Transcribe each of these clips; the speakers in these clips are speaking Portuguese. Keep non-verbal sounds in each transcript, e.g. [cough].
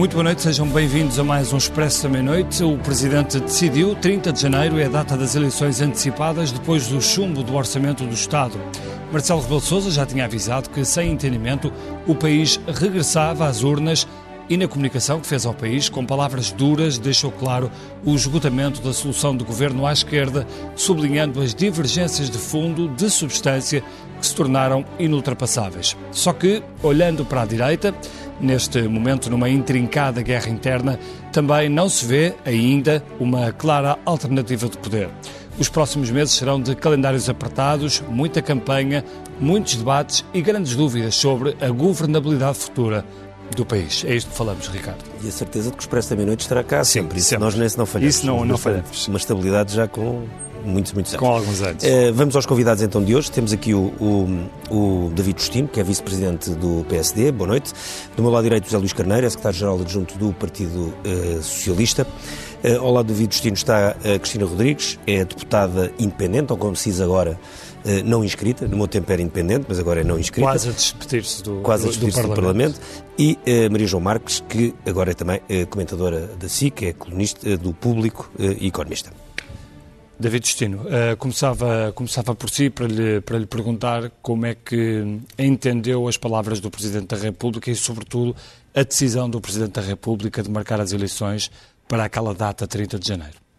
Muito boa noite, sejam bem-vindos a mais um Expresso da Meia-Noite. O Presidente decidiu, 30 de janeiro é a data das eleições antecipadas depois do chumbo do Orçamento do Estado. Marcelo Rebelo Sousa já tinha avisado que, sem entendimento, o país regressava às urnas e na comunicação que fez ao país, com palavras duras, deixou claro o esgotamento da solução do governo à esquerda, sublinhando as divergências de fundo, de substância, que se tornaram inultrapassáveis. Só que, olhando para a direita, neste momento numa intrincada guerra interna, também não se vê ainda uma clara alternativa de poder. Os próximos meses serão de calendários apertados, muita campanha, muitos debates e grandes dúvidas sobre a governabilidade futura do país. É isto que falamos, Ricardo. E a certeza de que o Expresso da Meia-Noite estará cá Sim, sempre. Isso sempre. nós nesse não falhamos. Isso não- não falhamos. Uma estabilidade já com muitos, muitos anos. Com alguns anos. Eh, vamos aos convidados então de hoje. Temos aqui o, o, o David Justino, que é vice-presidente do PSD. Boa noite. Do meu lado direito, José Luís Carneiro, é secretário-geral adjunto do Partido eh, Socialista. Eh, ao lado do David Justino está a Cristina Rodrigues, é deputada independente, ou como se diz agora, não inscrita. No meu tempo era independente, mas agora é não inscrita Quase a despedir-se do, quase a do, despedir-se do Parlamento. E eh, Maria João Marques, que agora é também eh, comentadora da SIC, é colunista eh, do Público eh, e economista. David Destino, eh, começava, começava por si para lhe, para lhe perguntar como é que entendeu as palavras do Presidente da República e, sobretudo, a decisão do Presidente da República de marcar as eleições para aquela data, 30 de janeiro.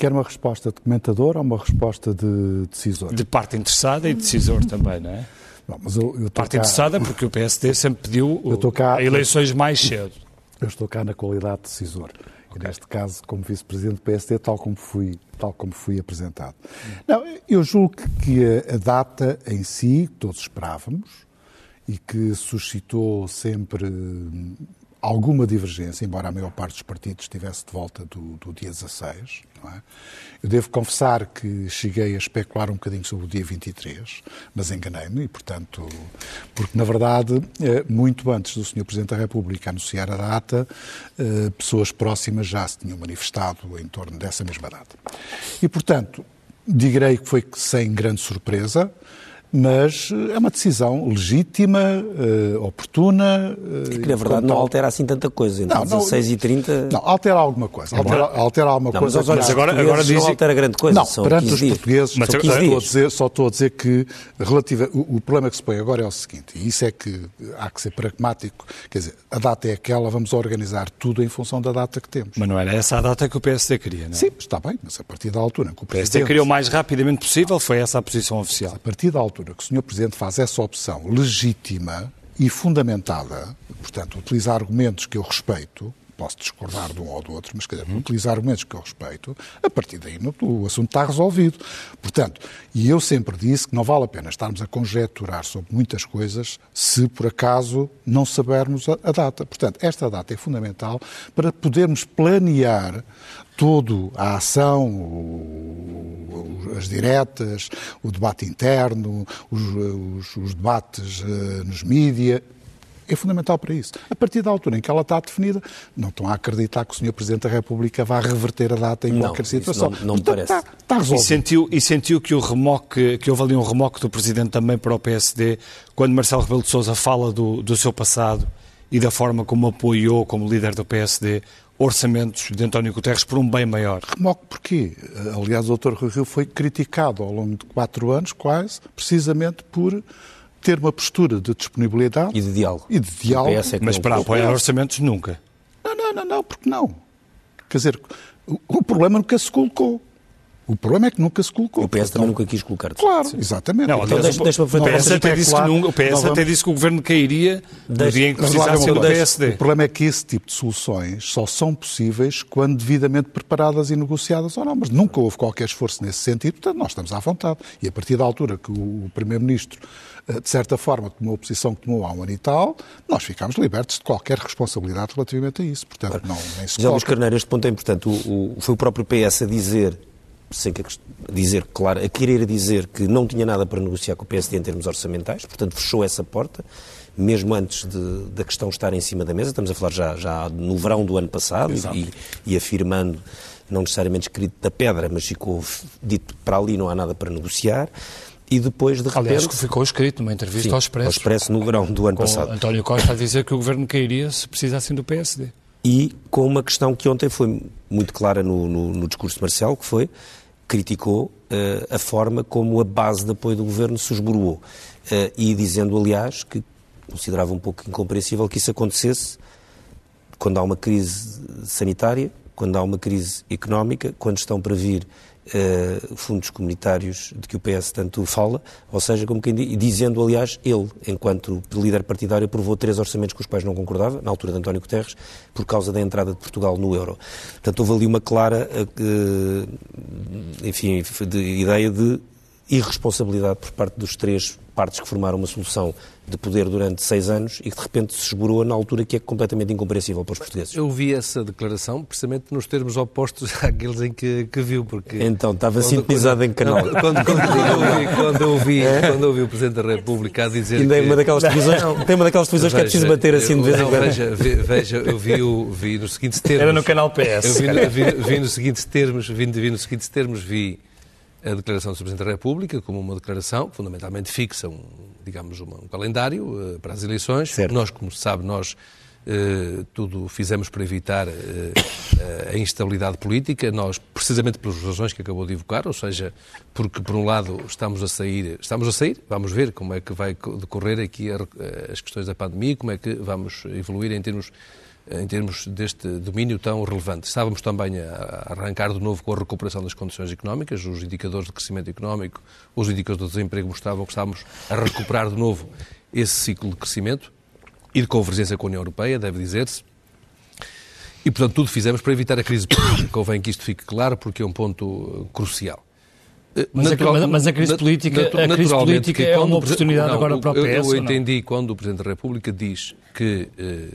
Quer uma resposta de comentador ou uma resposta de decisor? De parte interessada e decisor também, não é? Não, mas eu, eu Parte cá- interessada porque o PSD sempre pediu estou cá- eleições mais cedo. Eu estou cá na qualidade de decisor. E neste caso, como vice-presidente do PSD, tal como fui, tal como fui apresentado. Não, eu julgo que- a, a data em si, todos esperávamos, e que suscitou sempre alguma divergência, embora a maior parte dos partidos estivesse de volta do, do dia 16. Não é? Eu devo confessar que cheguei a especular um bocadinho sobre o dia 23, mas enganei-me e, portanto, porque na verdade, eh, muito antes do Sr. Presidente da República anunciar a data, eh, pessoas próximas já se tinham manifestado em torno dessa mesma data. E, portanto, direi que foi sem grande surpresa, mas eh, é uma decisão legítima, eh, oportuna. eh, Que na verdade não tal- altera assim tanta coisa. Entre Não, não- 16 e 30. Não, altera alguma coisa. Altera, altera alguma Não, mas coisa. dos há- agora- agora não dizem- altera grande coisa. não, são perante 15 os dias. portugueses, Mas só, estou a dizer, só estou a dizer que relativa, o, o problema que se põe agora é o seguinte, e isso é que há que ser pragmático, quer dizer, a data é aquela, vamos organizar tudo em função da data que temos. Mas não era essa a data que o PSD queria, não é? Sim, está bem, mas a partir da altura que o O PSD queria o mais rapidamente possível, foi essa a posição oficial. A partir da altura que o Sr. Presidente faz essa opção legítima e fundamentada, portanto, utiliza argumentos que eu respeito, posso discordar de um ou do outro, mas quer dizer, utiliza argumentos que eu respeito, a partir daí o assunto está resolvido. Portanto, e eu sempre disse que não vale a pena estarmos a conjecturar sobre muitas coisas se por acaso não sabermos a, a data. Portanto, esta data é fundamental para podermos planear todo a ação, o- as diretas, o debate interno, os, os- os debates eh, nos mídia. É fundamental para isso. A partir da altura em que ela está definida, não estão a acreditar que o Sr. Presidente da República vá reverter a data em Não, qualquer situação. não- não me Portanto, parece. Está, está E resolvido. sentiu, e sentiu que, o remoque, que houve ali um remoque do Presidente também para o PSD, quando Marcelo Rebelo de Sousa fala do, do seu passado e da forma como apoiou, como líder do PSD, orçamentos de António Guterres por um bem maior. Remoque porquê? Aliás, o Dr. Rui Rio foi criticado ao longo de quatro anos, quase, precisamente por ter uma postura de disponibilidade E de diálogo. E de diálogo. É Mas não- para apoiar orçamentos, nunca. Não, não, não, não, porque não? Quer dizer, o, o problema nunca se colocou. O problema é que nunca se colocou. O PS também nunca quis colocar-te. Claro, exatamente. Não, Então, deixa- o- deixa-me o fazer- PS até disse nunca, o PS até disse que o governo cairia no Deixa- dia em que precisasse do PSD. O problema é que esse tipo de soluções só são possíveis quando devidamente preparadas e negociadas ou não. Mas nunca houve qualquer esforço nesse sentido, portanto, nós estamos à vontade. E a partir da altura que o Primeiro-Ministro, de certa forma, tomou a posição que tomou há um ano e tal, nós ficámos libertos de qualquer responsabilidade relativamente a isso. Portanto, não, nem se José Luís. Carneiro, este ponto é importante. O, o- foi o próprio PS a dizer, sem que a, dizer, claro, a querer dizer que não tinha nada para negociar com o PSD em termos orçamentais, portanto fechou essa porta, mesmo antes de- da questão estar em cima da mesa. Estamos a falar já, já no verão do ano passado e, e afirmando, não necessariamente escrito da pedra, mas ficou dito para ali não há nada para negociar. E depois, de repente... Aliás, ficou escrito numa entrevista sim, ao Expresso. Ao Expresso no verão do ano passado. António Costa a dizer que o governo cairia se precisassem do PSD. E com uma questão que ontem foi muito clara no, no, no discurso de Marcelo, que foi, criticou uh, a forma como a base de apoio do governo se esboroou. Uh, e dizendo, aliás, que considerava um pouco incompreensível que isso acontecesse quando há uma crise sanitária, quando há uma crise económica, quando estão para vir uh, fundos comunitários de que o PS tanto fala, ou seja, como quem diz, dizendo, aliás, ele, enquanto líder partidário, aprovou três orçamentos com os quais não concordava, na altura de António Guterres, por causa da entrada de Portugal no euro. Portanto, houve ali uma clara, uh, enfim, de ideia de irresponsabilidade por parte dos três partes que formaram uma solução de poder durante seis anos e que de repente se esborou na altura que é completamente incompreensível para os portugueses. Eu vi essa declaração precisamente nos termos opostos [laughs] àqueles em que, que viu, porque... Então, estava sintonizado em canal. Não, [laughs] quando, quando, eu vi, quando, eu vi, é? quando eu vi o Presidente da República a dizer Ainda que... é uma daquelas televisões, não, tem uma daquelas televisões veja, que é preciso bater assim de vez em quando. Veja, veja, eu vi, o, vi nos seguintes termos... Era no canal PS. Eu vi, vi, vi nos seguintes termos, vi, vi nos seguintes termos, vi a declaração do Presidente da República como uma declaração fundamentalmente fixa, um, digamos, um, calendário uh, para as eleições. Certo. Nós, como se sabe, nós uh, tudo fizemos para evitar uh, a instabilidade política, nós, precisamente pelas razões que acabou de evocar, ou seja, porque, por um lado, estamos a sair, estamos a sair, vamos ver como é que vai decorrer aqui a, as questões da pandemia, como é que vamos evoluir em termos em termos deste domínio tão relevante. Estávamos também a arrancar de novo com a recuperação das condições económicas, os indicadores de crescimento económico, os indicadores de desemprego mostravam que estávamos a recuperar de novo esse ciclo de crescimento e de convergência com a União Europeia, deve dizer-se. E, portanto, tudo fizemos para evitar a crise política. [coughs] Convém que isto fique claro, porque é um ponto crucial. Mas, Natural, a, mas a crise política, a crise política é uma oportunidade não, agora para o PS? Eu, eu entendi quando o Presidente da República diz que eh,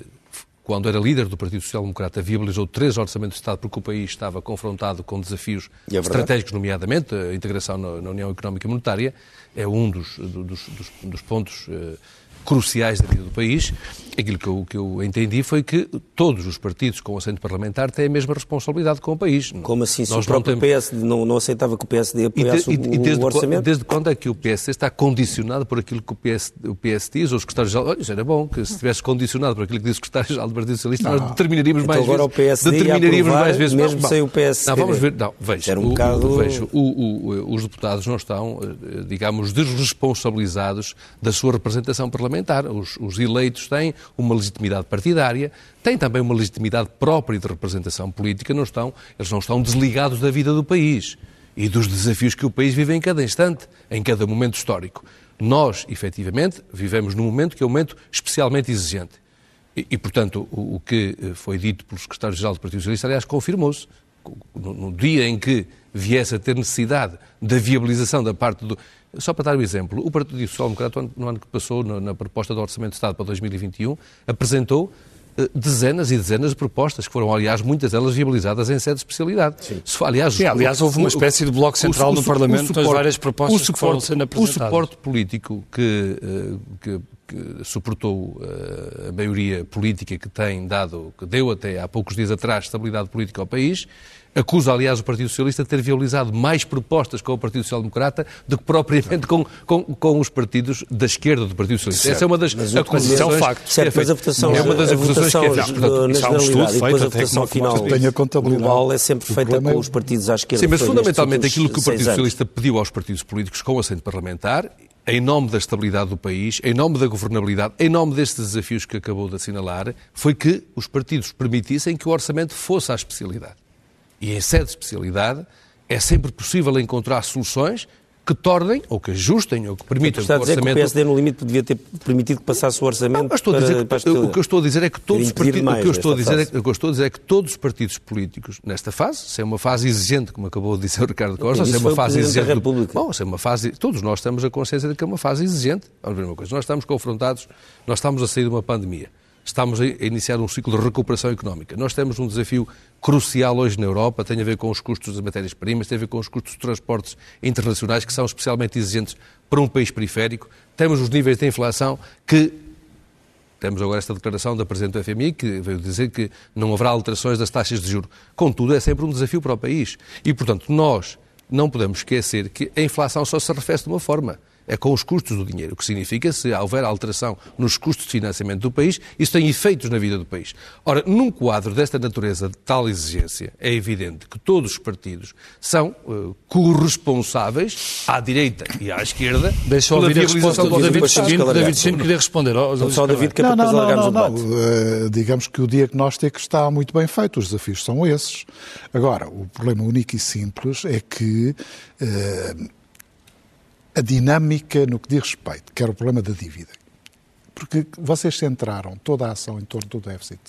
quando era líder do Partido Social Democrata, viabilizou três orçamentos de Estado porque o país estava confrontado com desafios é estratégicos, nomeadamente a integração na, União Económica e Monetária, é um dos, dos, dos, dos pontos uh, cruciais da vida do país. Aquilo que eu, que eu entendi foi que todos os partidos com assento parlamentar têm a mesma responsabilidade com o país. Como assim? Se Nós o próprio temos... PSD não, não, aceitava que o PSD apoiasse e, de, e, desde o orçamento? Desde quando é que o PSD está condicionado por aquilo que o PS, o PS diz, ou o secretário-geral... Olha, isso era bom, que se estivesse condicionado por aquilo que diz o secretário-geral do Partido Socialista, não. nós determinaríamos então mais agora vezes... O PSD determinaríamos aprovar, mais vezes... Mesmo sem o PSD. Não, vamos ver... Não, veja, era um o, bocado... veja o, o, os deputados não estão, eh, digamos, desresponsabilizados da sua representação parlamentar. Os, os eleitos têm uma legitimidade partidária, têm também uma legitimidade própria de representação política, não estão, eles não estão desligados da vida do país e dos desafios que o país vive em cada instante, em cada momento histórico. Nós, efetivamente, vivemos num momento que é um momento especialmente exigente. E, e portanto, o, o, que eh, foi dito pelo secretário-geral do Partido Socialista, aliás, confirmou-se. No, no, dia em que viesse a ter necessidade da viabilização da parte do. Só para dar um exemplo, o Partido Social Democrata, no ano que passou, na proposta do Orçamento de Estado para 2021, apresentou eh, dezenas e dezenas de propostas, que foram, aliás, muitas delas viabilizadas em sede de especialidade. Sim. Se, aliás, Sim, aliás, houve uma espécie de bloco central o, o, no Parlamento com várias propostas suporte, que foram sendo apresentadas. O suporte político que, eh, que, que suportou eh, a maioria política que tem dado, que deu até há poucos dias atrás estabilidade política ao país, Acusa, aliás, o Partido Socialista de ter viabilizado mais propostas com o Partido Social Democrata do que propriamente com, com, com os partidos da esquerda do Partido Socialista. Certo. Essa é uma das mas acusações. É um facto. Certo, que é mas a votação, é uma das acusações que é feita. Portanto, na generalidade, e depois a votação final global é sempre feita com os partidos à esquerda. Sim, mas fundamentalmente aquilo que o Partido Socialista pediu aos partidos políticos com assento parlamentar em nome da estabilidade do país, em nome da governabilidade, em nome destes desafios que acabou de assinalar, foi que os partidos permitissem que o orçamento fosse à especialidade e em sede de especialidade, é sempre possível encontrar soluções que tornem, ou que ajustem, ou que permitam que o orçamento... que o PSD, no limite, devia ter permitido que passasse o orçamento não, estou a dizer para, que, para O que eu estou a dizer é que todos os partidos... O que, eu estou a dizer é, o que eu estou a dizer é que todos os partidos políticos, nesta fase, se é uma fase exigente, como acabou de dizer o Ricardo Costa, se é uma fase exigente... Do, bom, se é uma fase... Todos nós temos a consciência de que é uma fase exigente. Vamos ver uma coisa. Nós estamos confrontados, nós estamos a sair de uma pandemia estamos a iniciar um ciclo de recuperação económica. Nós temos um desafio crucial hoje na Europa, tem a ver com os custos das matérias-primas, tem a ver com os custos de transportes internacionais, que são especialmente exigentes para um país periférico. Temos os níveis de inflação que. Temos agora esta declaração da Presidente do FMI, que veio dizer que não haverá alterações das taxas de juros. Contudo, é sempre um desafio para o país. E, portanto, nós não podemos esquecer que a inflação só se arrefece de uma forma é com os custos do dinheiro, o que significa se houver alteração nos custos de financiamento do país, isso tem efeitos na vida do país. Ora, num quadro desta natureza, de tal exigência, é evidente que todos os partidos são uh, corresponsáveis à direita e à esquerda Deixa eu ouvir a resposta do David David Chimino queria responder. Ao, só David, que é não, para não, não, não, não, uh, digamos que o diagnóstico está muito bem feito, os desafios são esses. Agora, o problema único e simples é que uh, a dinâmica no que diz respeito, que era o problema da dívida. Porque vocês centraram toda a ação em torno do déficit.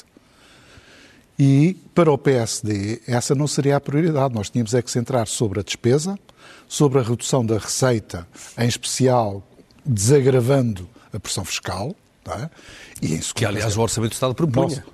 E para o PSD essa não seria a prioridade. Nós tínhamos é que centrar sobre a despesa, sobre a redução da receita, em especial desagravando a pressão fiscal. É? E em que, aliás, o Orçamento do Estado propunha.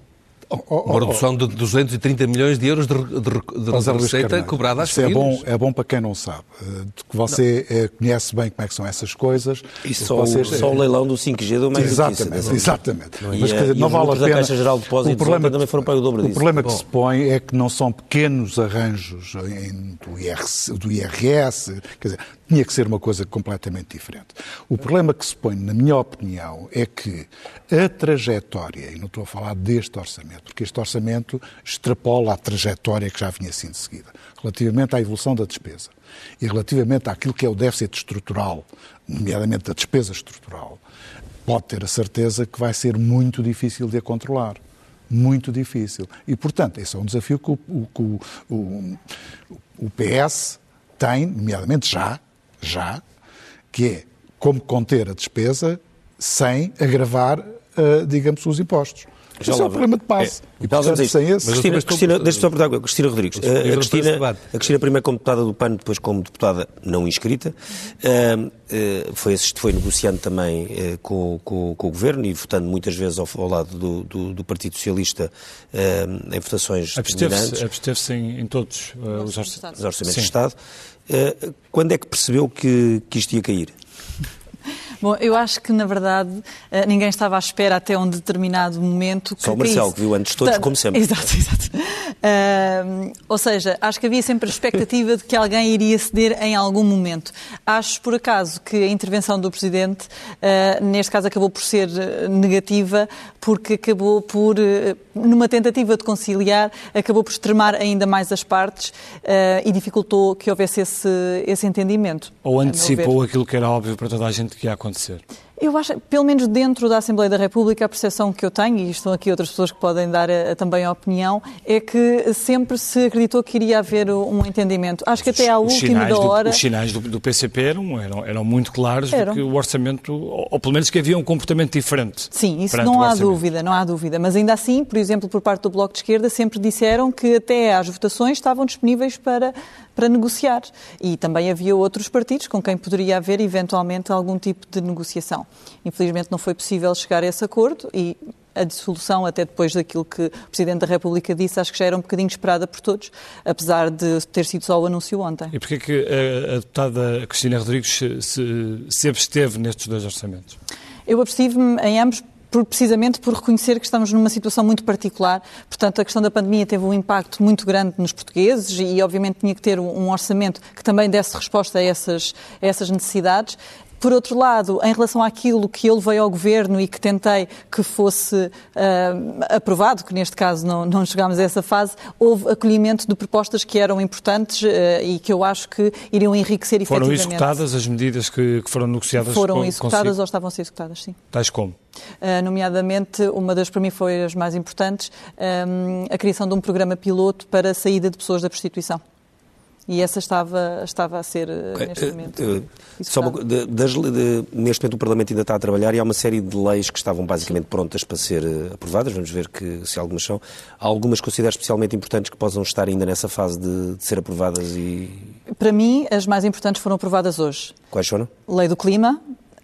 Oh, oh, oh, uma redução de 230 milhões de euros de, de, de, receita cobrada às Isso é bom, é bom para quem não sabe, eh, que você não. Eh, conhece bem como é que são essas coisas. E só, vocês, o, só o leilão do 5G deu mais Exatamente, notícia, exatamente. Não, Mas, quer dizer, não vale a pena... da Caixa Geral de Depósitos o problema, também foram para o dobro disso. O problema que bom. se põe é que não são pequenos arranjos em, do, IRS, do IRS, quer dizer, tinha que ser uma coisa completamente diferente. O problema que se põe, na minha opinião, é que a trajetória, e não estou a falar deste orçamento, porque este orçamento extrapola a trajetória que já vinha sendo seguida, relativamente à evolução da despesa e relativamente àquilo que é o déficit estrutural, nomeadamente da despesa estrutural, pode ter a certeza que vai ser muito difícil de a controlar. Muito difícil. E, portanto, esse é um desafio que o, o, o, o PS tem, nomeadamente já, já, que é como conter a despesa sem agravar, uh, digamos, os impostos. Já Esse é o problema de passe. É, e, portanto, sem esse... Cristina, Cristina, deixa-me só perguntar, Cristina Rodrigues. A, a, Cristina, a Cristina primeiro como deputada do PAN, depois como deputada não inscrita, uh, uh, foi, foi negociando também uh, com, com, com, o Governo e votando muitas vezes ao, ao lado do, do, do, Partido Socialista em votações Absteve-se absteve em, em todos os orçamentos, os orçamentos de Estado. quando é que percebeu que, que isto ia cair? Bom, eu acho que, na verdade, eh, ninguém estava à espera até um determinado momento. Que Só o Marcelo, que viu antes todos, como sempre. Exato, [laughs] exato. Uh, ou seja, acho que havia sempre a expectativa de que alguém iria ceder em algum momento. Acho, por acaso, que a intervenção do Presidente, uh, neste caso, acabou por ser negativa, porque acabou por, numa tentativa de conciliar, acabou por extremar ainda mais as partes uh, e dificultou que houvesse esse, esse entendimento. Ou antecipou aquilo que era óbvio para toda a gente que ia acontecer. concert? Eu acho, pelo menos dentro da Assembleia da República, a percepção que eu tenho, e estão aqui outras pessoas que podem dar a, a, também a opinião, é que sempre se acreditou que iria haver um entendimento. Acho que até à última da hora... Do, os sinais do, do PCP eram, eram, eram, muito claros eram. de que o orçamento, ou, ou, pelo menos que havia um comportamento diferente. Sim, isso não há dúvida, não há dúvida. Mas ainda assim, por exemplo, por parte do Bloco de Esquerda, sempre disseram que até às votações estavam disponíveis para para negociar. E também havia outros partidos com quem poderia haver eventualmente algum tipo de negociação. Infelizmente não foi possível chegar a esse acordo e a dissolução, até depois daquilo que o Presidente da República disse, acho que já era um bocadinho esperada por todos, apesar de ter sido só o anúncio ontem. E porquê que a, a deputada Cristina Rodrigues se, se absteve nestes dois orçamentos? Eu abstive-me em ambos por, precisamente por reconhecer que estamos numa situação muito particular. Portanto, a questão da pandemia teve um impacto muito grande nos portugueses e, obviamente, tinha que ter um orçamento que também desse resposta a essas, a essas necessidades. Por outro lado, em relação àquilo que eu levei ao Governo e que tentei que fosse uh, aprovado, que neste caso não, não chegámos a essa fase, houve acolhimento de propostas que eram importantes uh, e que eu acho que iriam enriquecer foram efetivamente. Foram executadas as medidas que, que foram negociadas Foram com, executadas consigo? ou estavam a ser executadas, sim. Tais como? Uh, nomeadamente, uma das para mim foi as mais importantes, um, a criação de um programa piloto para a saída de pessoas da prostituição. E essa estava, estava a ser, okay. neste momento. Uh, só uma, de, das, de, neste momento o Parlamento ainda está a trabalhar e há uma série de leis que estavam basicamente prontas para ser uh, aprovadas. Vamos ver que, se algumas são. Há algumas que considero especialmente importantes que possam estar ainda nessa fase de, de, ser aprovadas e. Para mim, as mais importantes foram aprovadas hoje. Quais foram? Lei do Clima,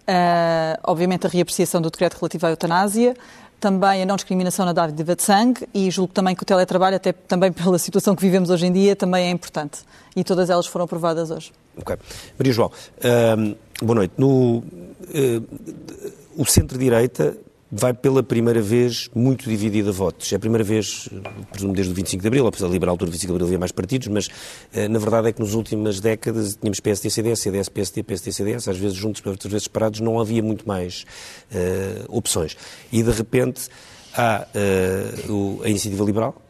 uh, obviamente a reapreciação do decreto relativo à eutanásia, também a não discriminação na dádiva de sangue e julgo também que o teletrabalho, até também [laughs] pela situação que vivemos hoje em dia, também é importante. E todas elas foram aprovadas hoje. Ok. Maria João, uh, boa noite. No, uh, o centro-direita vai pela primeira vez muito dividida a votos. É a primeira vez, presumo, desde o 25 de Abril, apesar de liberal altura do 25 de Abril havia mais partidos, mas eh, na verdade é que nas últimas décadas tínhamos PSD, CDS, CDS, PSD, PSD, CDS, às vezes juntos, outras vezes separados, não havia muito mais uh, opções. E de repente há uh, a iniciativa liberal,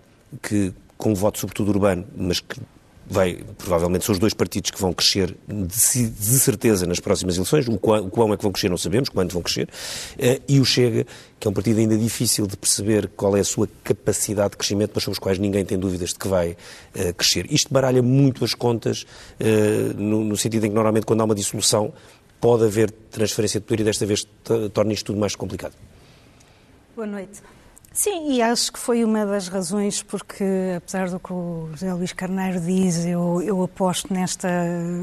que com voto sobretudo urbano, mas que vai, provavelmente são os dois partidos que vão crescer de, de certeza nas próximas eleições. O quão, o quão, é que vão crescer não sabemos, quando vão crescer. Uh, e o Chega, que é um partido ainda difícil de perceber qual é a sua capacidade de crescimento, mas sobre os quais ninguém tem dúvidas de que vai uh, crescer. Isto baralha muito as contas, uh, no, no sentido em que normalmente quando há uma dissolução pode haver transferência de poder e desta vez torna isto tudo mais complicado. Boa noite. Sim, e acho que foi uma das razões porque, apesar do que o José Luís Carneiro diz, eu, eu aposto nesta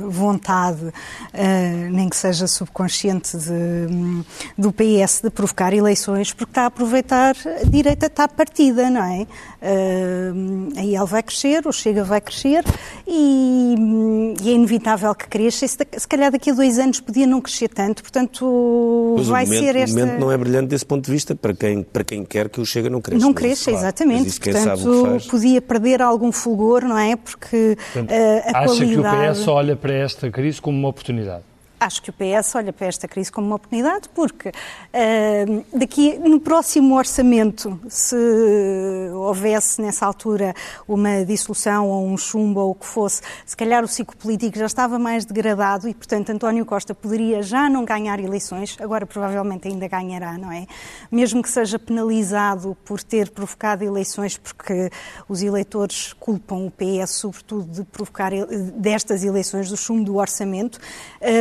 vontade, uh, nem que seja subconsciente, de, do PS de provocar eleições, porque está a aproveitar, a direita está partida, não é? Uh, a IEL vai crescer, o Chega vai crescer e, e é inevitável que cresça. Se, se calhar daqui a dois anos podia não crescer tanto, portanto pois vai momento, ser esta... O momento não é brilhante desse ponto de vista para quem, para quem quer que o Chega não cresça. Não cresça, claro. exatamente. Portanto, podia perder algum fulgor, não é? Porque Portanto, uh, a acha qualidade... que o PS olha para esta crise como uma oportunidade? Acho que o PS olha para esta crise como uma oportunidade, porque uh, daqui no próximo orçamento, se houvesse nessa altura uma dissolução ou um chumbo ou o que fosse, se calhar o ciclo político já estava mais degradado e, portanto, António Costa poderia já não ganhar eleições, agora provavelmente ainda ganhará, não é? Mesmo que seja penalizado por ter provocado eleições, porque os eleitores culpam o PS, sobretudo, de provocar destas eleições, do chumbo do orçamento.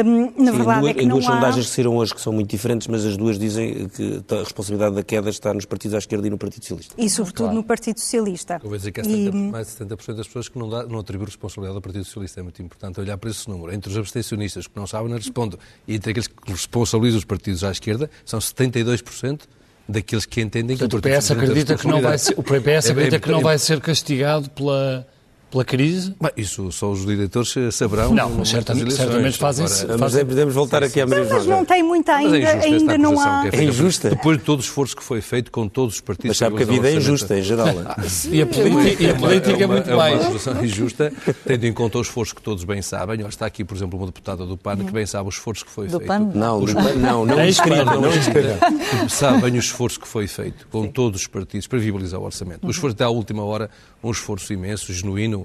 Um, na Sim, verdade duas, é que em não duas há... sondagens que saíram hoje que são muito diferentes, mas as duas dizem que a responsabilidade da queda está nos partidos à esquerda e no Partido Socialista. E sobretudo claro. no Partido Socialista. Eu vou dizer que há 70, e... mais de 70% das pessoas que não, dá, não atribuem responsabilidade ao Partido Socialista. É muito importante olhar para esse número. Entre os abstencionistas que não sabem, não respondem, e entre aqueles que responsabilizam os partidos à esquerda, são 72% daqueles que entendem Portanto, que o PS acredita que não vai ser, o PS acredita é, que não vai ser castigado pela pela crise? Bem, isso só os diretores saberão. Não, mas certamente, certamente fazem -se, Agora, Mas podemos voltar sim, aqui à mesma Mas não tem muita ainda, é ainda não há... É, é injusta. Depois de todo o esforço que foi feito com todos os partidos... Mas sabe que a vida é injusta, em geral. [laughs] E a política, e a política é, muito mais. É uma situação injusta, tendo em conto o esforço que todos bem sabem. Está aqui, por exemplo, uma deputada do PAN que bem sabe o esforço que foi do feito. PAN? Não, do PAN, não, não inscrito, não inscrito. Sabe bem o esforço que foi feito com todos os partidos para viabilizar o orçamento. O esforço até à última hora, um esforço imenso, genuíno,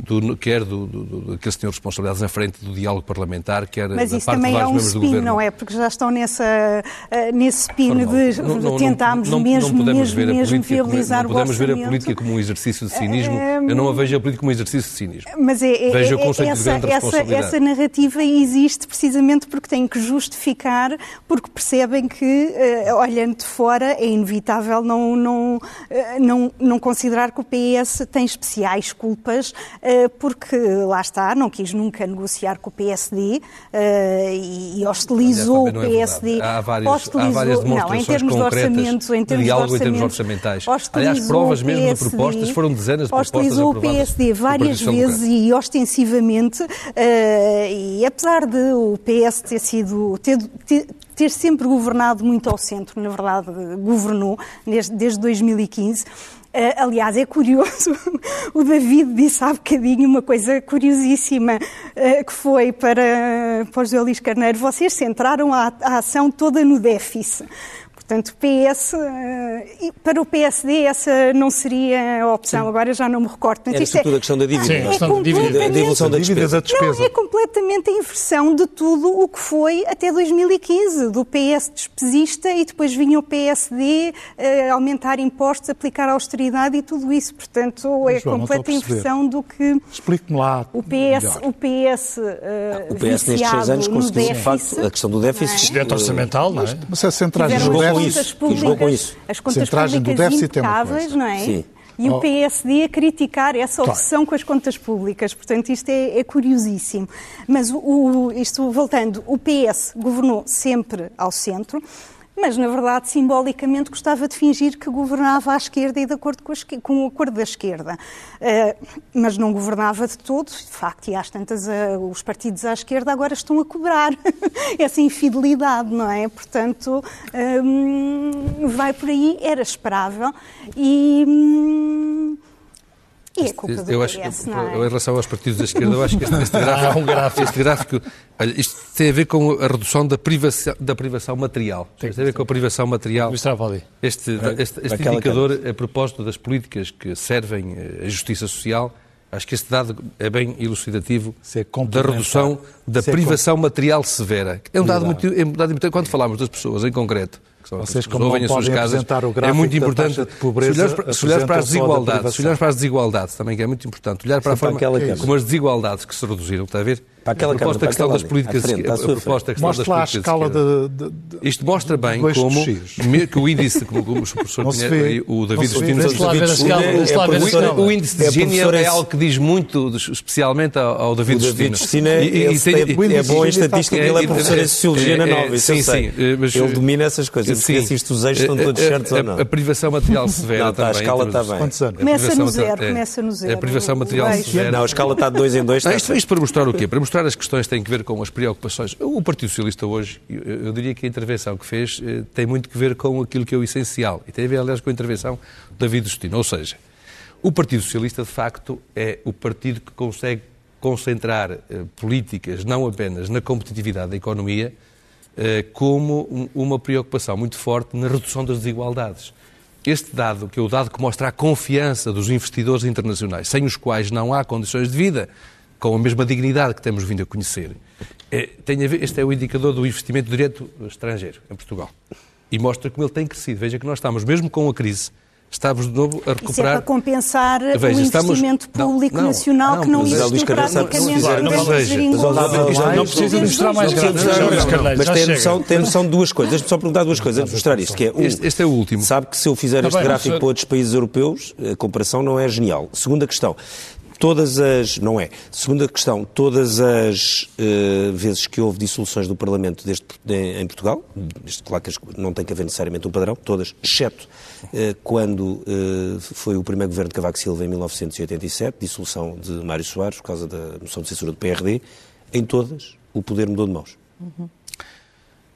do, quer do, do, do, daqueles que tinham responsabilidades na frente do diálogo parlamentar, quer Mas da isso parte também de é vários um membros do spin, governo. não é? Porque já estão nessa, uh, nesse spin não, de, não, não, tentarmos não, mesmo, não podemos mesmo, ver a mesmo viabilizar como, não podemos o ver a política como um exercício de cinismo. Um, Eu não a vejo a política como um exercício de cinismo. Mas é, é, vejo o conceito essa, essa, essa narrativa existe precisamente porque tem que justificar, porque percebem que, uh, olhando de fora, é inevitável não, não, uh, não, não considerar que o PS tem especiais culpas, porque lá está, não quis nunca negociar com o PSD e, e hostilizou o PSD. É há, várias, hostilizou, há várias demonstrações não, em termos de orçamento, em termos de diálogo de em termos orçamentais. Aliás, provas mesmo de propostas, foram dezenas de propostas Hostilizou o PSD várias vezes e ostensivamente, uh, e apesar de o PS ter sido, ter, ter, ter sempre governado muito ao centro, na verdade, governou desde, desde 2015, Uh, aliás, é curioso, [laughs] o David disse há bocadinho uma coisa curiosíssima, uh, que foi para, para o José Luís Carneiro, vocês centraram a, a ação toda no déficit. Portanto, PS, uh, para o PSD essa não seria a opção, Sim. agora já não me recordo. Portanto, Era sobretudo é, a questão da dívida. Sim, é a questão da dívida, da evolução da despesa. despesa. Não, é completamente a inversão de tudo o que foi até 2015, do PS despesista e depois vinha o PSD uh, aumentar impostos, aplicar austeridade e tudo isso. Portanto, é João, completa inversão do que... Explique-me lá. O PS, o PS, uh, o PS nestes seis anos conseguiu, de facto, a questão do déficit... Excedente orçamental, não é? Mas a centragem do déficit contas públicas, as contas públicas impecáveis, não é? Sim. E o PSD a criticar essa obsessão com as contas públicas. Portanto, isto é, é curiosíssimo. Mas, o, isto voltando, o PS governou sempre ao centro. Mas na verdade simbolicamente gostava de fingir que governava à esquerda e de acordo com, a, com o acordo da esquerda. Uh, mas não governava de todo, de facto, e às tantas uh, os partidos à esquerda agora estão a cobrar [laughs] essa infidelidade, não é? Portanto, um, vai por aí, era esperável e. Um, e é culpa do eu acho, PS, não é? Em relação aos partidos da esquerda, eu acho que este, este, gráfico, um gráfico. este gráfico, olha, isto tem a ver com a redução da privação, da privação material. Tem, tem a ver com a privação material. Este, este, este indicador, a propósito das políticas que servem a justiça social, acho que este dado é bem elucidativo da redução da privação material severa. É um dado muito, é um dado muito, quando falamos das pessoas em concreto, vocês, como não podem apresentar o é muito importante, de pobreza, se olhares para, se olhares para as desigualdades, se olhares para as desigualdades também, que é muito importante, olhar para a forma como as desigualdades que se reduziram, está a ver? Para aquela a proposta questão das políticas, frente, a, a proposta questão mostra das políticas a escala de, de, de, Isto mostra bem como que o índice, como, como o professor Pinheiro, o David Justino, o índice de Gini é algo que diz muito, especialmente ao David Justino. É bom em estatística, ele é professor em Sociologia na Nova, isso eu sei. Ele domina essas coisas, se isto os eixos estão todos certos ou não. A privação material severa também. A escala está bem. Começa no zero, começa no zero. A privação material severa. Não, a escala está de dois em dois. Isto para mostrar o quê? Para mostrar as questões que têm que ver com as preocupações. O Partido Socialista hoje, eu, diria que a intervenção que fez eh, tem muito que ver com aquilo que é o essencial. E tem a ver, aliás, com a intervenção de David Justino. Ou seja, o Partido Socialista, de facto, é o partido que consegue concentrar eh, políticas não apenas na competitividade da economia, eh, como um, uma preocupação muito forte na redução das desigualdades. Este dado, que é o dado que mostra a confiança dos investidores internacionais, sem os quais não há condições de vida, com a mesma dignidade que temos vindo a conhecer. É, tem a ver, este é o indicador do investimento direto estrangeiro em Portugal. E mostra como ele tem crescido. Veja que nós estamos, mesmo com a crise, estamos de novo a recuperar. Isso é para compensar Veja, o investimento estamos... público não, nacional não, que não existe praticamente. Não, não, não precisa mostrar mais Mas tem noção, tem noção de duas coisas. Deixa-me só perguntar duas coisas antes de mostrar isto. Que é, um, este, este é o último. Sabe que se eu fizer este gráfico para outros países europeus, a comparação não é genial. Segunda questão todas as. Não é. Segunda questão, todas as uh, vezes que houve dissoluções do Parlamento deste, de, em Portugal, isto, claro que não tem que haver necessariamente um padrão, todas, exceto uh, quando uh, foi o primeiro governo de Cavaco Silva em 1987, dissolução de Mário Soares por causa da moção de censura do PRD, em todas o poder mudou de mãos. Uhum.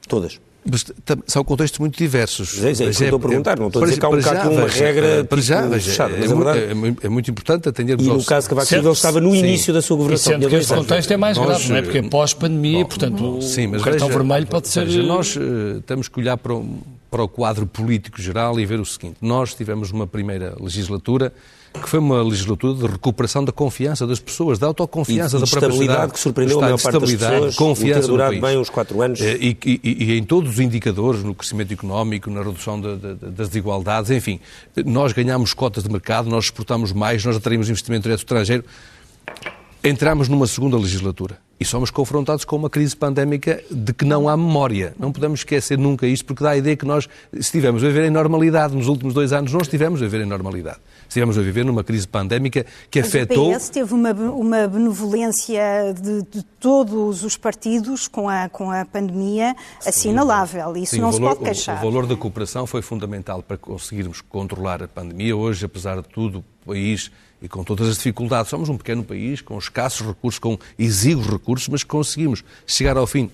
Todas. Mas são contextos muito diversos. É, é isso que estou a perguntar, não estou a dizer que há um bocado uma regra para já, tipo, fechada, mas é, é, verdade... é, é, muito importante atendermos E no caso de Cavaco Silva, ele estava no início da sua governação. sendo que esse contexto é mais grave, não é? Porque pós-pandemia, portanto, sim, mas o cartão veja, vermelho pode ser... Veja, nós temos que olhar para, um, para o quadro político geral e ver o seguinte. Nós tivemos uma primeira legislatura que foi uma legislatura de recuperação da confiança das pessoas, da autoconfiança, e, da própria estabilidade que surpreendeu a maior parte das pessoas, confiança ter durado bem uns quatro anos. Eh, e, e, e, em todos os indicadores, no crescimento económico, na redução de, de, das desigualdades, enfim, nós ganhamos cotas de mercado, nós exportamos mais, nós atraímos investimento direto estrangeiro. Entramos numa segunda legislatura e somos confrontados com uma crise pandémica de que não há memória. Não podemos esquecer nunca isto, porque dá a ideia que nós estivemos a viver em normalidade. Nos últimos dois anos não estivemos a viver em normalidade. Estivemos a viver numa crise pandémica que Mas afetou... o PS teve uma, uma benevolência de, de, todos os partidos com a, com a pandemia assinalável. Isso Sim, não valor, se pode queixar. O, o valor da cooperação foi fundamental para conseguirmos controlar a pandemia. Hoje, apesar de tudo, o país e com todas as dificuldades. Somos um pequeno país com escassos recursos, com exíguos recursos, mas conseguimos chegar ao fim,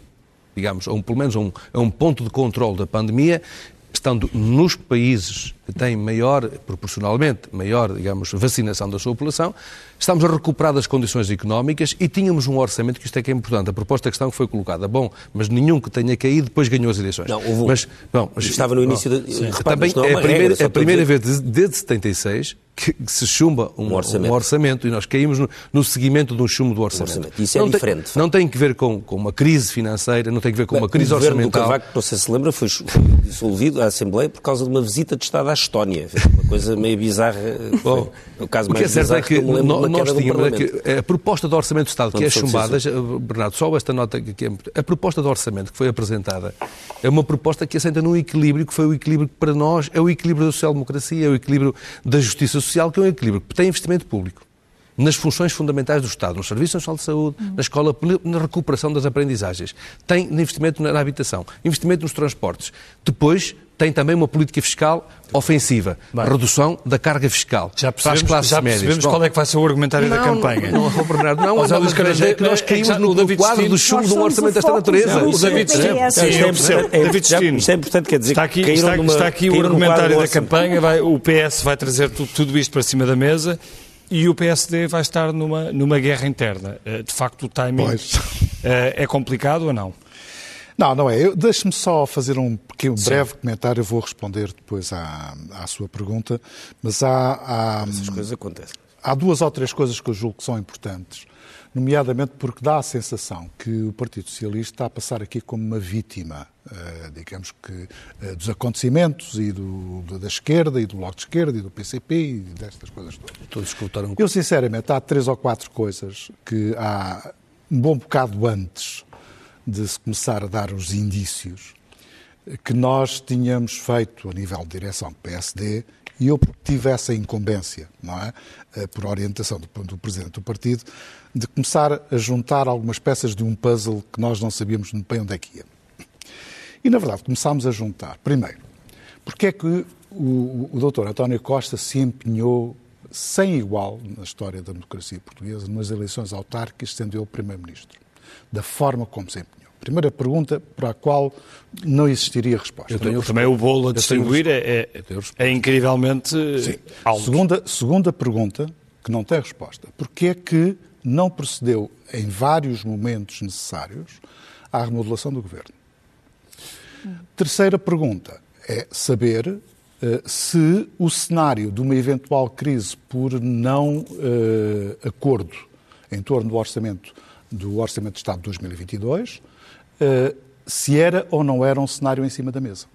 digamos, um, pelo menos a um, a um ponto de controle da pandemia estando nos países que têm maior, proporcionalmente, maior, digamos, vacinação da sua população, estamos a recuperar das condições económicas e tínhamos um orçamento, que isto é que é importante, a proposta questão que foi colocada, bom, mas nenhum que tenha caído depois ganhou as eleições. Não, houve mas, bom, mas, estava no início da... Repare, também é, é a primeira, regra, a primeira vez desde 76 que, se chumba um, um, orçamento. um, orçamento. e nós caímos no, no seguimento de um chumbo do orçamento. orçamento. Isso é não diferente. Tem, não tem que ver com, com uma crise financeira, não tem que ver com Bem, uma crise orçamental. O governo do Cavaco, não sei se lembra, foi dissolvido à Assembleia por causa de uma visita de Estado à Estónia. Uma coisa meio bizarra. Bom, o caso o que é certo é que, que nós tínhamos é que a proposta de Orçamento do Estado, que é chumbada, Bernardo, só esta nota que é a proposta de Orçamento que foi apresentada é uma proposta que assenta num equilíbrio que foi o equilíbrio que para nós é o equilíbrio da social-democracia, é o equilíbrio da justiça social, que é um equilíbrio que tem investimento público nas funções fundamentais do Estado, no Serviço Nacional de Saúde, na escola, na recuperação das aprendizagens. Tem investimento na habitação, investimento nos transportes. Depois tem também uma política fiscal ofensiva, Bem, redução da carga fiscal já para as classes já percebemos qual é que vai ser o argumentário não, da campanha. Não, não, Bernardo, não, não, não é que nós caímos é no, no quadro do chumbo de um orçamento desta natureza. O David Destino, isto é importante, quer dizer, está aqui, está, numa, está aqui o argumentário da campanha, vai, o PS vai trazer tudo, tudo isto para cima da mesa e o PSD vai estar numa, numa guerra interna. Eh, de facto, o timing pois. Eh, é complicado ou não? Não, não é. Deixe-me só fazer um pequeno, breve comentário, eu vou responder depois à, à sua pergunta, mas há, há... Essas coisas acontecem. Há duas ou três coisas que eu julgo que são importantes, nomeadamente porque dá a sensação que o Partido Socialista está a passar aqui como uma vítima, uh, digamos que, uh, dos acontecimentos e do, da esquerda e do Bloco de Esquerda e do PCP e destas coisas todas. Todos escutaram... Eu, sinceramente, há três ou quatro coisas que há um bom bocado antes de se começar a dar os indícios que nós tínhamos feito a nível de direção do PSD e eu tive essa incumbência, não é? Eh, por orientação do, do, Presidente do Partido, de começar a juntar algumas peças de um puzzle que nós não sabíamos bem onde é que ia. E, na verdade, começámos a juntar. Primeiro, porque é que o, o Dr. António Costa se empenhou sem igual na história da democracia portuguesa nas eleições autárquicas, sendo ele Primeiro-Ministro? da forma como se empenhou. Primeira pergunta para a qual não existiria resposta. Eu tenho também o bolo a distribuir é, é, incrivelmente Sim. alto. Segunda, segunda pergunta, que não tem resposta. Porquê é que não procedeu em vários momentos necessários à remodelação do governo? Terceira pergunta é saber uh, se o cenário de uma eventual crise por não uh, acordo em torno do orçamento do Orçamento de Estado de 2022, eh, se era ou não era um cenário em cima da mesa.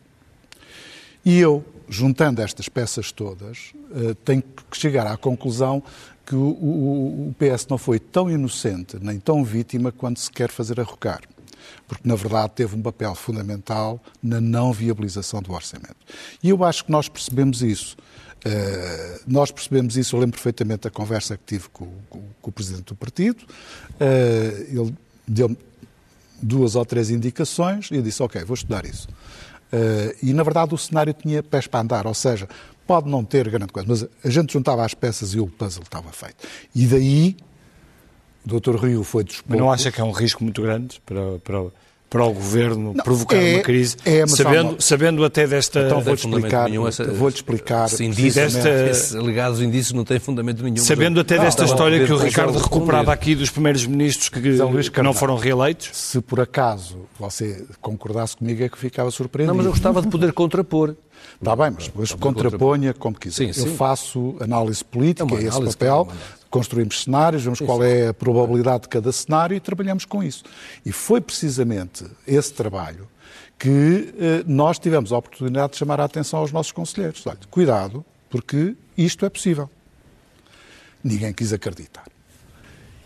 E eu, juntando estas peças todas, eh, tenho que chegar à conclusão que o, PS não foi tão inocente nem tão vítima quando se quer fazer arrocar. Porque, na verdade, teve um papel fundamental na não viabilização do orçamento. E eu acho que nós percebemos isso. Uh, nós percebemos isso, eu lembro perfeitamente da conversa que tive com, com, com o Presidente do Partido. Uh, ele deu-me duas ou três indicações e eu disse, ok, vou estudar isso. Uh, e, na verdade, o cenário tinha pés para andar, ou seja, pode não ter grande coisa, mas a gente juntava as peças e o puzzle estava feito. E daí, o Dr. Rio foi dos poucos... Mas não acha que é um risco muito grande para, para para o governo não, provocar é, uma crise, é, sabendo, sabendo até desta... Então vou-te explicar, vou explicar... desta, esses alegados indícios não têm fundamento nenhum. Sabendo até não, desta não, história que o Ricardo recuperava aqui dos primeiros ministros que, que não foram reeleitos? Se por acaso você concordasse comigo é que ficava surpreendido. Não, mas eu gostava de poder contrapor. Está bem, mas depois contraponha como quiser. Sim, sim. Eu faço análise política, é esse papel, construímos cenários, vemos qual é a probabilidade de cada cenário e trabalhamos com isso. E foi precisamente esse trabalho que eh, nós tivemos a oportunidade de chamar a atenção aos nossos conselheiros. Olha, cuidado, porque isto é possível. Ninguém quis acreditar.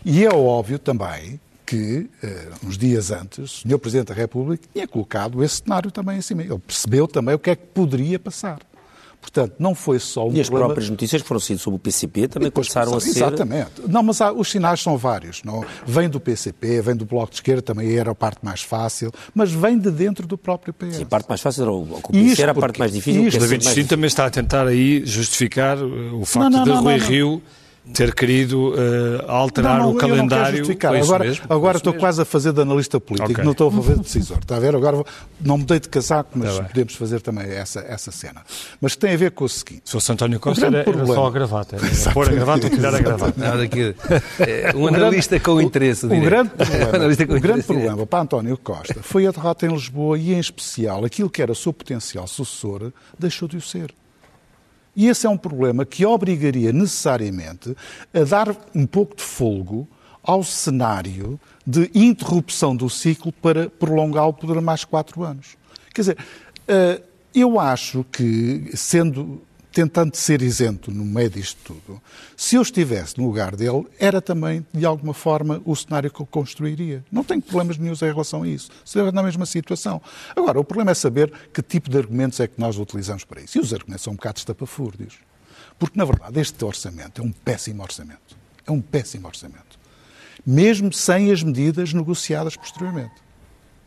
E é óbvio também que, eh, uns dias antes, o Sr. Presidente da República tinha colocado esse cenário também em cima. Ele percebeu também o que é que poderia passar. Portanto, não foi só um E as problema... próprias notícias que foram sido sobre o PCP também começaram a ser... Exatamente. Não, mas há, os sinais são vários. Não? Vem do PCP, vem do Bloco de Esquerda, também era a parte mais fácil, mas vem de dentro do próprio PS. Sim, a parte mais fácil era o, o PCP, era a parte mais difícil. Isto, o David Destino também está a tentar aí justificar o facto não, não, de Rui Rio ter querido uh, alterar não, não, o calendário. agora, mesmo, agora estou mesmo. quase a fazer de analista político, okay. não estou a fazer de decisor. Está a ver? Agora vou, não mudei de casaco, mas tá podemos fazer também essa, essa cena. Mas tem a ver com o seguinte. Se fosse António Costa, era, era só a gravata. [laughs] Era pôr a gravata ou tirar a gravata. Nada que, é, um analista com interesse. O, o grande problema, o grande problema para António Costa foi a derrota em Lisboa e, em especial, aquilo que era o seu potencial sucessor deixou de o ser. E esse é um problema que obrigaria necessariamente a dar um pouco de folgo ao cenário de interrupção do ciclo para prolongá-lo por mais quatro anos. Quer dizer, eh, eu acho que, sendo tentando ser isento no meio disto tudo, se eu estivesse no lugar dele, era também, de alguma forma, o cenário que eu construiria. Não tenho problemas nenhum em relação a isso. Seria na mesma situação. Agora, o problema é saber que tipo de argumentos é que nós utilizamos para isso. E os argumentos são um bocado estapafúrdios. Porque, na verdade, este orçamento é um péssimo orçamento. É um péssimo orçamento. Mesmo sem as medidas negociadas posteriormente.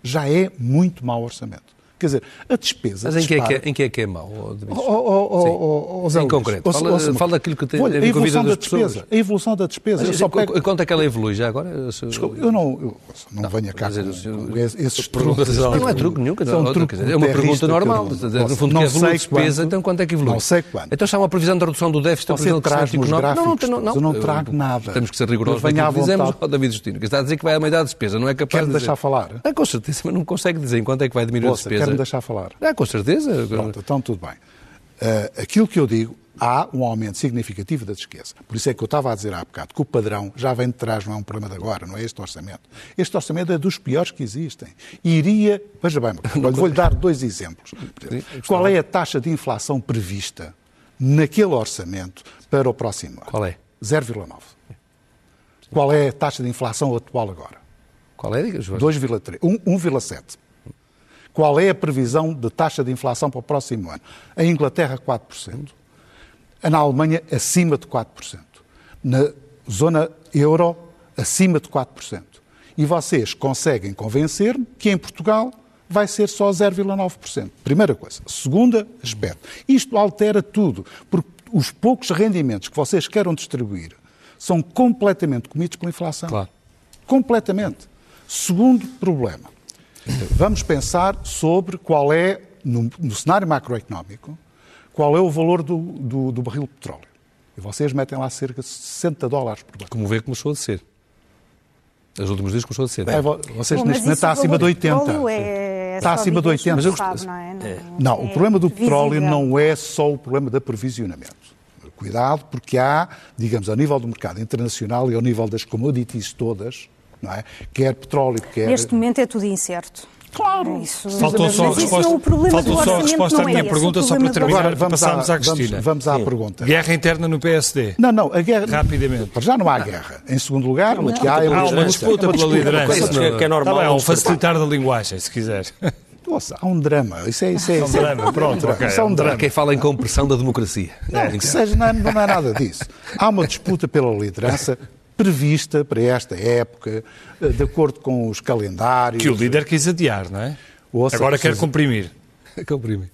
Já é muito mau orçamento. Quer dizer, a despesa. Mas em que, é que, dispara. é, em que é que é mau? Oh, oh, oh, oh, Em concreto. Fala, fala daquilo que tem Olha, a a ver com a vida das pessoas. despesa. A evolução da despesa. eu Mas, só pego... Quanto é que ela evolui já agora? Se- eu não, eu não, venho cá com, dizer, senhor- com esses truques. Não é truque nenhum, São truque dizer, é uma pergunta normal. eu No não- fundo, não que evolui a despesa, então quanto é que evolui? Não sei quanto. Então está uma previsão de redução do déficit, Você previsão de crescimento económico. não, não, todos, eu não trago nada. Temos que ser rigorosos naquilo que dizemos, David Justino. Está a dizer que vai aumentar a despesa, não é capaz de dizer. deixar falar? Ah, com certeza, mas não consegue dizer em quanto é que vai diminuir a despesa. Quer-me deixar falar? Ah, com certeza. Pronto, então tudo bem. Uh, aquilo que eu digo, há um aumento significativo da despesa. Por isso é que eu estava a dizer há bocado que o padrão já vem de trás, não é um problema de agora, não é este orçamento. Este orçamento é dos piores que existem. Iria, veja bem, [laughs] vou-lhe dar dois exemplos. Qual é a taxa de inflação prevista naquele orçamento para o próximo ano? Qual é? 0,9. Qual é a taxa de inflação atual agora? Qual é? Diga, João. 2,3, um- 1,7. Qual é a previsão de taxa de inflação para o próximo ano? A Inglaterra, 4%. Na Alemanha, acima de 4%. Na zona euro, acima de 4%. E vocês conseguem convencer-me que em Portugal vai ser só 0,9%. Primeira coisa. Segunda aspecto. Isto altera tudo, porque os poucos rendimentos que vocês queiram distribuir são completamente comidos pela inflação. Claro. Completamente. Segundo problema. Vamos pensar sobre qual é, no, no cenário macroeconómico, qual é o valor do, do, do barril de petróleo. E vocês metem lá cerca de 60 dólares por barril. Como vê, começou a descer. Os últimos dias começou a descer. É, vo- vocês Bom, neste momento está o acima de valor do 80. petróleo é Está acima de digamos, 80. não Mas eu sabe, gost- não é? Não, o é problema do petróleo visível. não é só o problema da provisionamento. Cuidado, porque há, digamos, ao nível do mercado internacional e ao nível das commodities todas, não é? quer petróleo, quer... Neste momento é tudo incerto. Claro. Isso, Faltou só a resposta, não, o problema faltou do só a orçamento resposta à não é minha esse, pergunta, só para terminar. Agora, vamos, à, à vamos, Cristina. vamos à pergunta. Guerra interna no PSD. Não, não, a guerra. Rapidamente. Para já não há guerra. Em segundo lugar, o que há é Há uma disputa pela liderança. coisa que- é normal, Tá bem, é um não facilitar da linguagem, se quiser. Nossa, há um drama. Isso é, isso é, É um é- drama, pronto, ok. Isso é um Há drama. quem fala em compressão da democracia. Não, que seja, não, é- não é nada disso. Há uma disputa pela liderança prevista para esta época, eh, de acordo com os calendários. Que o líder quis adiar, não é? Ouça, Agora quer comprimir. [laughs] Comprime.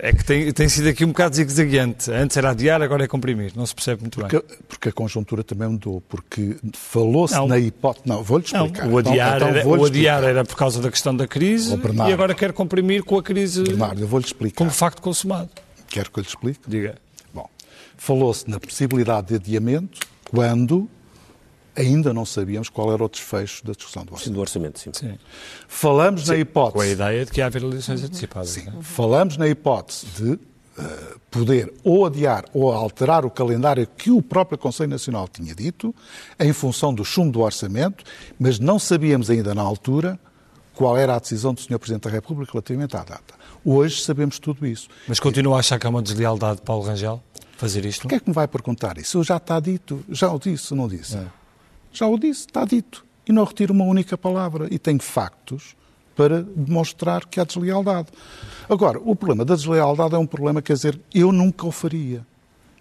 É que tem, tem sido aqui um bocado zigue-zagueante. Antes era adiar, agora é comprimir. Não se percebe muito bem. Porque, porque a conjuntura também mudou, porque falou-se na hipótese. Não, vou-lhe Não, explicar. o adiar, Então- então era, o adiar explicar. era por causa da questão da crise Oh, Bernardo. e agora quer comprimir com a crise Bernardo, eu vou-lhe explicar. como facto consumado. Quero que eu lhe explique? Diga. Bom, falou-se na possibilidade de adiamento quando ainda não sabíamos qual era o desfecho da discussão do Sim, orçamento. do orçamento, sim. Sim. Falamos na Com a hipótese, ideia de que ia haver eleições antecipadas. não é? falamos na hipótese de eh, poder ou adiar ou alterar o calendário que o próprio Conselho Nacional tinha dito, em função do chumbo do orçamento, mas não sabíamos ainda na altura qual era a decisão do Sr. Presidente da República relativamente à data. Hoje sabemos tudo isso. Mas continua a achar que é uma deslealdade de Paulo Rangel fazer isto? Porquê é que me vai perguntar isso? Já está dito, já o disse, não disse? Já o disse, está dito. E não retiro uma única palavra. E tenho factos para demonstrar que há deslealdade. Agora, o problema da deslealdade é um problema, quer dizer, eu nunca o faria.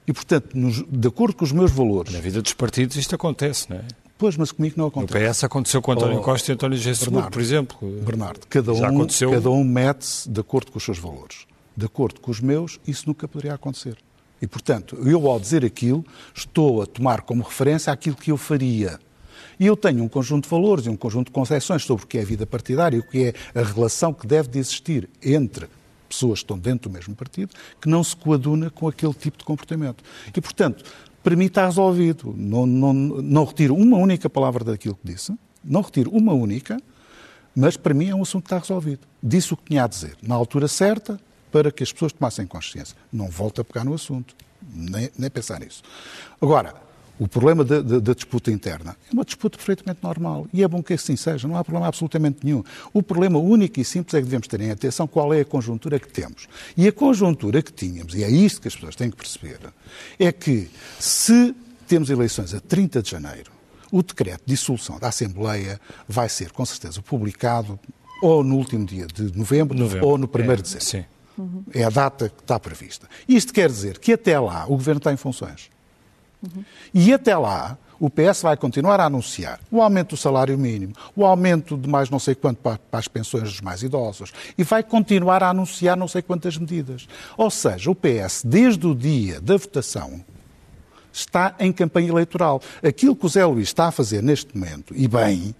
E, portanto, nos- de acordo com os meus valores, Na vida dos partidos isto acontece, não é? pois, mas comigo não No acontece. PS aconteceu com António Oh, Costa e António Bernardo, por exemplo. Bernardo, cada Já um, aconteceu. cada um mete-se de acordo com os seus valores. De acordo com os meus, isso nunca poderia acontecer. E, portanto, eu, ao dizer aquilo, estou a tomar como referência aquilo que eu faria. E eu tenho um conjunto de valores e um conjunto de concepções sobre o que é a vida partidária o que é a relação que deve de existir entre pessoas que estão dentro do mesmo partido, que não se coaduna com aquele tipo de comportamento. E, portanto, para mim está resolvido. Não, não, não retiro uma única palavra daquilo que disse, não retiro uma única, mas para mim é um assunto que está resolvido. Disse o que tinha a dizer, na altura certa, para que as pessoas tomassem consciência. Não volto a pegar no assunto, nem, nem pensar nisso. Agora, o problema da, disputa interna é uma disputa perfeitamente normal e é bom que assim seja, não há problema absolutamente nenhum. O problema único e simples é que devemos ter em atenção qual é a conjuntura que temos. E a conjuntura que tínhamos, e é isto que as pessoas têm que perceber, é que se temos eleições a 30 de janeiro, o decreto de dissolução da Assembleia vai ser, com certeza, publicado ou no último dia de novembro, Novembro. ou no 1 É, de dezembro. sim. É a data que está prevista. Isto quer dizer que até lá o Governo está em funções. E até lá o PS vai continuar a anunciar o aumento do salário mínimo, o aumento de mais não sei quanto para, as pensões dos mais idosos e vai continuar a anunciar não sei quantas medidas. Ou seja, o PS, desde o dia da votação, está em campanha eleitoral. Aquilo que o Zé Luís está a fazer neste momento, e bem,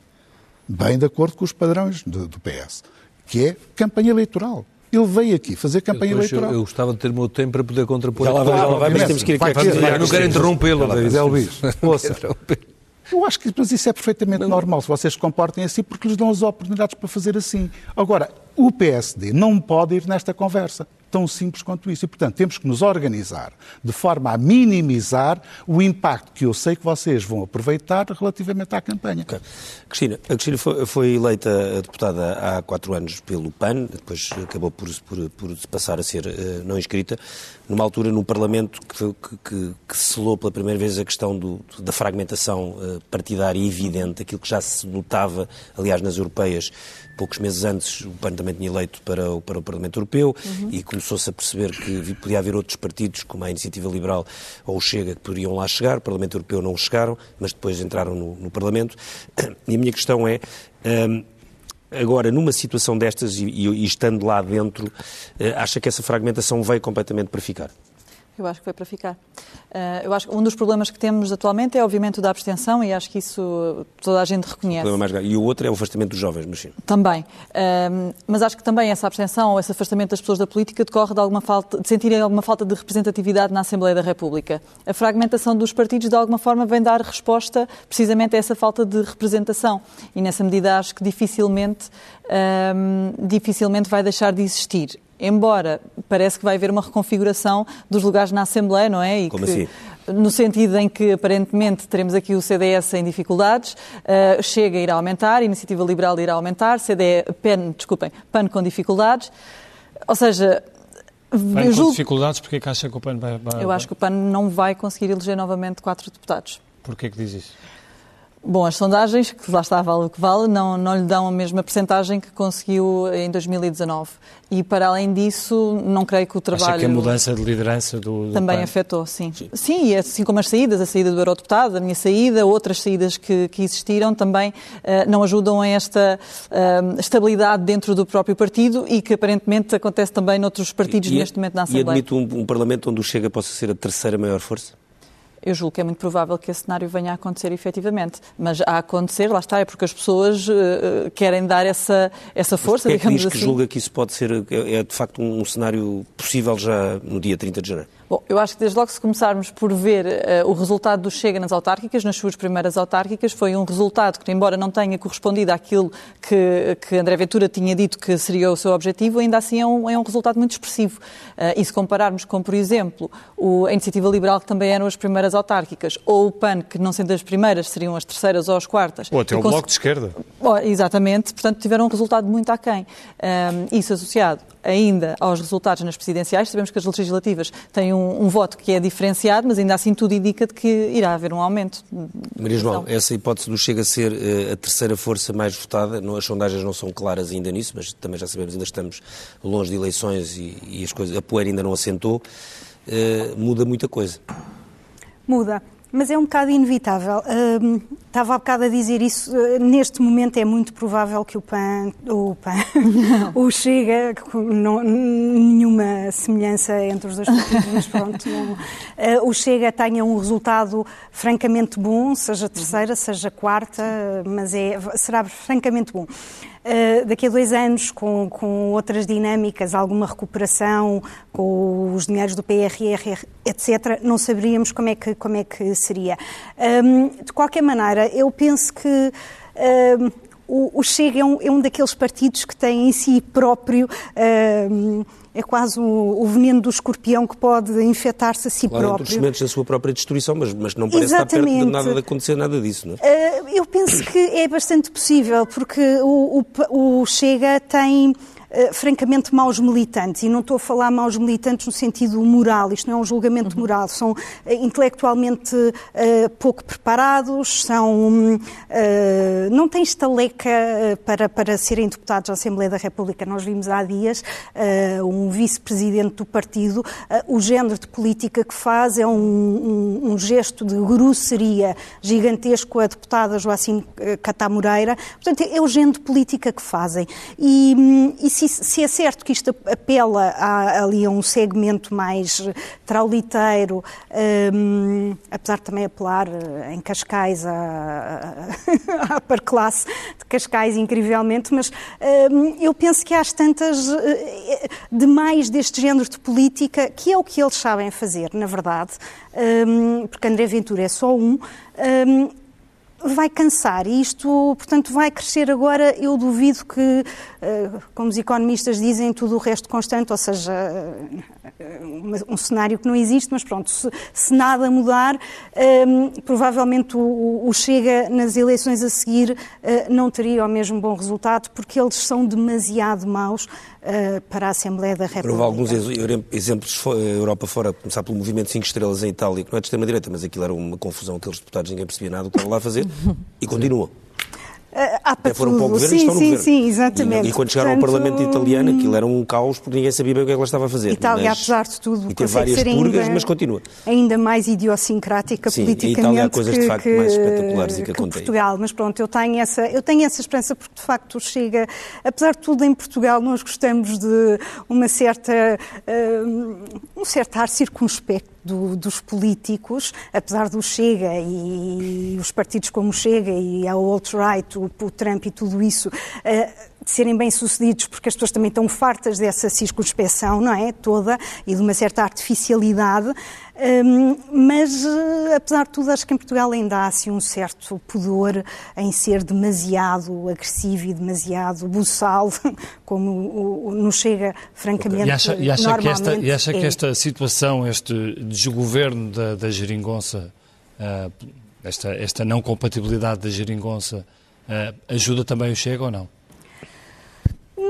bem de acordo com os padrões do PS, que é campanha eleitoral. Ele veio aqui fazer campanha eu, eleitoral. Eu, eu gostava de ter o meu tempo para poder contrapor. Já lá vai, já lá vai, mas temos que ir aqui. Eu não quero interrompê-lo. Zé Luís, [laughs] ouça. Eu acho que mas isso é perfeitamente não. normal, se vocês se comportem assim, porque lhes dão as oportunidades para fazer assim. Agora, o PSD não pode ir nesta conversa tão simples quanto isso. E, portanto, temos que nos organizar de forma a minimizar o impacto que eu sei que vocês vão aproveitar relativamente à campanha. Okay. Cristina, a Cristina foi, foi, eleita deputada há quatro anos pelo PAN, depois acabou por, por, por passar a ser uh, não inscrita, numa altura no Parlamento que, que, que, selou pela primeira vez a questão do, da fragmentação uh, partidária evidente, aquilo que já se notava, aliás, nas europeias, poucos meses antes o PAN também tinha eleito para o, para o Parlamento Europeu uhum. e começou-se a perceber que podia haver outros partidos, como a Iniciativa Liberal ou o Chega, que poderiam lá chegar. O Parlamento Europeu não chegaram, mas depois entraram no, no Parlamento. E a minha questão é. Um, Agora, numa situação destas e, e, e estando lá dentro, uh, acha que essa fragmentação veio completamente para ficar? Eu acho que foi para ficar. Uh, eu acho que um dos problemas que temos atualmente é, obviamente, o da abstenção e acho que isso toda a gente reconhece. O mais... E o outro é o afastamento dos jovens, mas sim. Também. Uh, mas acho que também essa abstenção ou esse afastamento das pessoas da política decorre de, alguma falta, de sentirem alguma falta de representatividade na Assembleia da República. A fragmentação dos partidos, de alguma forma, vem dar resposta precisamente a essa falta de representação. E, nessa medida, acho que dificilmente, uh, dificilmente vai deixar de existir embora parece que vai haver uma reconfiguração dos lugares na Assembleia, não é? E Como que, assim? No sentido em que, aparentemente, teremos aqui o CDS em dificuldades, uh, Chega a ir a aumentar, a Iniciativa Liberal irá aumentar, CDE, PEN, desculpem, PAN com dificuldades. Ou seja, PAN com julgo... dificuldades, porque é que acha que o PAN vai... vai... Eu acho que o PAN não vai conseguir eleger novamente quatro deputados. Porquê que diz isso? Bom, as sondagens, que lá está, vale o que vale, não, não lhe dão a mesma percentagem que conseguiu em 2019. E, para além disso, não creio que o trabalho... Acha que a mudança de liderança do, do Também PAN... afetou, sim. sim. Sim, e assim como as saídas, a saída do eurodeputado, a minha saída, outras saídas que, que existiram, também uh, não ajudam a esta uh, estabilidade dentro do próprio partido e que, aparentemente, acontece também noutros partidos e, neste momento na Assembleia. E admite um, um Parlamento onde o Chega possa ser a terceira maior força? Eu julgo que é muito provável que esse cenário venha a acontecer efetivamente. Mas a acontecer, lá está, é porque as pessoas uh, querem dar essa, essa força, Mas digamos é que assim. que julga que isso pode ser, é, é de facto um cenário possível já no dia 30 de janeiro? Bom, eu acho que desde logo se começarmos por ver uh, o resultado do Chega nas autárquicas, nas suas primeiras autárquicas, foi um resultado que, embora não tenha correspondido àquilo que, que André Ventura tinha dito que seria o seu objetivo, ainda assim é um, é um resultado muito expressivo. Uh, e se compararmos com, por exemplo, o, a Iniciativa Liberal, que também eram as primeiras autárquicas, ou o PAN, que não sendo as primeiras, seriam as terceiras ou as quartas. Ou até o Bloco de Esquerda. Oh, exatamente, portanto tiveram um resultado muito aquém. Um, isso associado ainda aos resultados nas presidenciais, sabemos que as legislativas têm um, um, voto que é diferenciado, mas ainda assim tudo indica de que irá haver um aumento. Maria João, essa hipótese do Chega a ser uh, a terceira força mais votada, não, as sondagens não são claras ainda nisso, mas também já sabemos, ainda estamos longe de eleições e, e as coisas, a poeira ainda não assentou, uh, muda muita coisa. Muda. Mas é um bocado inevitável. Uh, estava há bocado a dizer isso. Uh, neste momento é muito provável que o PAN, o PAN, [laughs] o Chega, não, nenhuma semelhança entre os dois partidos, mas pronto, [laughs] não, uh, o Chega tenha um resultado francamente bom, seja terceira, seja quarta, mas é, será francamente bom. Uh, daqui a dois anos, com, com outras dinâmicas, alguma recuperação, com os dinheiros do PRR, etc., não saberíamos como é que, como é que seria. Um, de qualquer maneira, eu penso que. Um, o, o Chega é um, é um, daqueles partidos que tem em si próprio um, é quase o, o, veneno do escorpião que pode infectar-se a si claro, próprio. Claro, da sua própria destruição, mas, mas não parece Exatamente. estar perto de nada de acontecer nada disso, não é? Uh, eu penso que é bastante possível, porque o, o Chega tem uh, francamente, maus militantes. E não estou a falar maus militantes no sentido moral, isto não é um julgamento uhum. moral. São uh, intelectualmente pouco preparados, são, não têm estaleca para, para serem deputados à Assembleia da República. Nós vimos há dias um vice-presidente do partido, o género de política que faz é um, um, um gesto de grosseria gigantesco a deputada Joacim Catá Moreira. Portanto, é o género de política que fazem. E, hum, e se, se, é certo que isto apela a, ali a um segmento mais trauliteiro, um, apesar de também apelar eh, em Cascais à, à [laughs] par classe de Cascais, incrivelmente, mas um, eu penso que há tantas uh, demais deste género de política, que é o que eles sabem fazer, na verdade, um, porque André Ventura é só um vai cansar e isto, portanto, vai crescer agora. Eu duvido que, eh, como os economistas dizem, tudo o resto constante, ou seja, eh, um cenário que não existe, mas pronto, se, nada mudar, ehm, provavelmente o, Chega nas eleições a seguir uh, não teria o mesmo bom resultado, porque eles são demasiado maus para a Assembleia da República. Houve alguns exemplos, a Europa fora, começar pelo movimento 5 estrelas em Itália, que não é de extrema-direita, mas aquilo era uma confusão, aqueles deputados ninguém percebia nada do que estavam lá a fazer, [laughs] e continua. Ah, há para Até foram para o governo sim, estão no sim, governo. sim, exatamente. E, e quando chegaram Portanto, ao Parlamento italiano, aquilo era um caos porque ninguém sabia bem o que é que ela estava a fazer. Itália, mas... apesar de tudo, e teve várias ser purgas, ainda, mas continua. ainda mais idiosincrática sim, politicamente Itália há coisas que, de facto que, mais espetaculares e que, que acontecem. Portugal. Mas pronto, eu tenho, essa, eu tenho essa esperança porque de facto chega, apesar de tudo em Portugal nós gostamos de uma certa, um, um certo ar circunspecto do, dos políticos, apesar do Chega e os partidos como Chega e a alt-right, o, o, Trump e tudo isso, uh, de serem bem-sucedidos, porque as pessoas também estão fartas dessa circunspeção, não é? Toda, e de uma certa artificialidade. Um, mas, uh, apesar de tudo, acho que em Portugal ainda há assim, um certo pudor em ser demasiado agressivo e demasiado buçal, [laughs] como o, o, não chega, francamente, e acha, e acha que esta, e acha é. que esta situação, este desgoverno da, da geringonça, uh, esta, esta não compatibilidade da geringonça, uh, ajuda também o Chega ou não?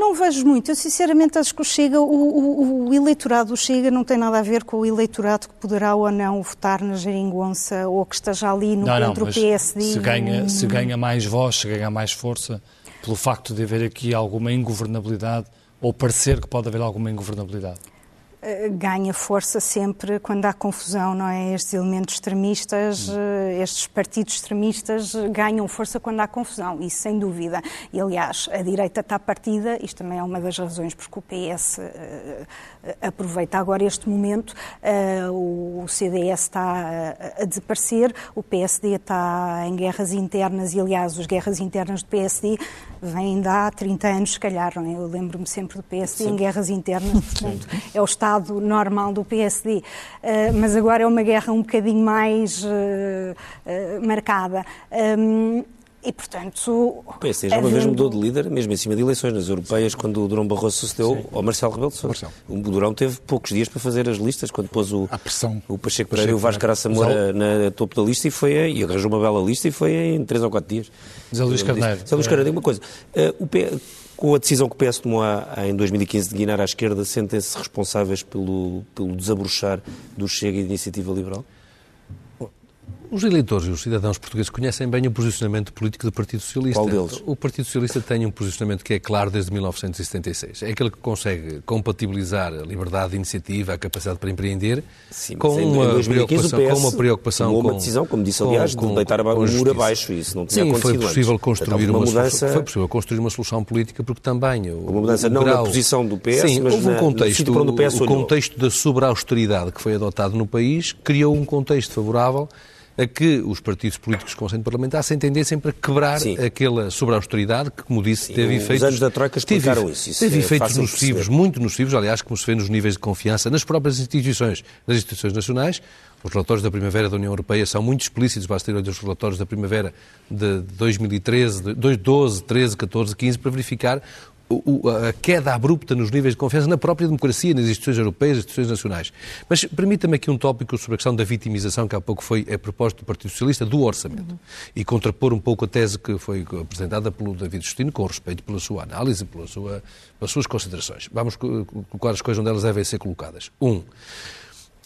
Não vejo muito. Eu sinceramente acho que o Chega, o, o, o, eleitorado do Chega não tem nada a ver com o eleitorado que poderá ou não votar na geringonça ou que esteja ali no não, contra não, o PSD. Se ganha, se ganha mais voz, se ganha mais força, pelo facto de haver aqui alguma ingovernabilidade ou parecer que pode haver alguma ingovernabilidade. Eh, ganha força sempre quando há confusão, não é? Estes elementos extremistas, hum. estes partidos extremistas ganham força quando há confusão, isso sem dúvida. E, aliás, a direita está partida, isto também é uma das razões porque o PS eh, aproveita agora este momento, uh, o CDS está a, a desaparecer, o PSD está em guerras internas e, aliás, as guerras internas do PSD vêm de há 30 anos, se calhar, é? Eu lembro-me sempre do PSD Sim. em guerras internas, portanto, é o Estado normal do PSD, eh, mas agora é uma guerra um bocadinho mais eh, eh, marcada. E, portanto, o PSD já uma vez mudou de líder, mesmo em cima de eleições nas europeias, quando o Durão Barroso sucedeu Sim. ao Marcelo Rebelo de Sousa. O Durão teve poucos dias para fazer as listas, quando pôs o, a pressão. o Pacheco Pereira e o Vasco Caraça Moura na topo da lista e, foi, e arranjou uma bela lista e foi em três ou quatro dias. Zé Luís Carneiro. Zé Luís Carneiro, uma coisa. Uh, o P... Com a decisão que o PS tomou em 2015 de guinar à esquerda, sentem-se responsáveis pelo, pelo desabrochar do Chega e da Iniciativa Liberal? Os eleitores e os cidadãos portugueses conhecem bem o posicionamento político do Partido Socialista. Qual deles? O Partido Socialista tem um posicionamento que é claro desde 1976. É aquele que consegue compatibilizar a liberdade de iniciativa, a capacidade para empreender, Sim, com, uma preocupação, com uma preocupação. Tomou uma decisão, como disse aliás, com, de deitar o muro abaixo. Isso não tinha Sim, foi possível antes. construir uma, uma, mudança. Foi possível construir uma solução política porque também. O, uma mudança não grau, na posição do PS, sim, mas houve um contexto, o o contexto da sobre-austeridade que foi adotado no país criou um contexto favorável a que os partidos políticos com assento parlamentar se entendessem para quebrar Sim. aquela sobre-austeridade que, como disse, Sim, teve os efeitos... anos da Troika explicaram teve, isso. Isso teve é efeitos nocivos, perceber. muito nocivos, aliás, como se vê nos níveis de confiança nas próprias instituições, nas instituições nacionais. Os relatórios da Primavera da União Europeia são muito explícitos, basta ir olhar os relatórios da Primavera de 2013, de 2012, 13, 14, 15, para verificar a queda abrupta nos níveis de confiança na própria democracia, nas instituições europeias, nas instituições nacionais. Mas permita-me aqui um tópico sobre a questão da vitimização, que há pouco foi a propósito do Partido Socialista, do orçamento. Uhum. E contrapor um pouco a tese que foi apresentada pelo David Justino, com respeito pela sua análise, pela sua, pelas suas considerações. Vamos colocar as coisas onde elas devem ser colocadas. Um,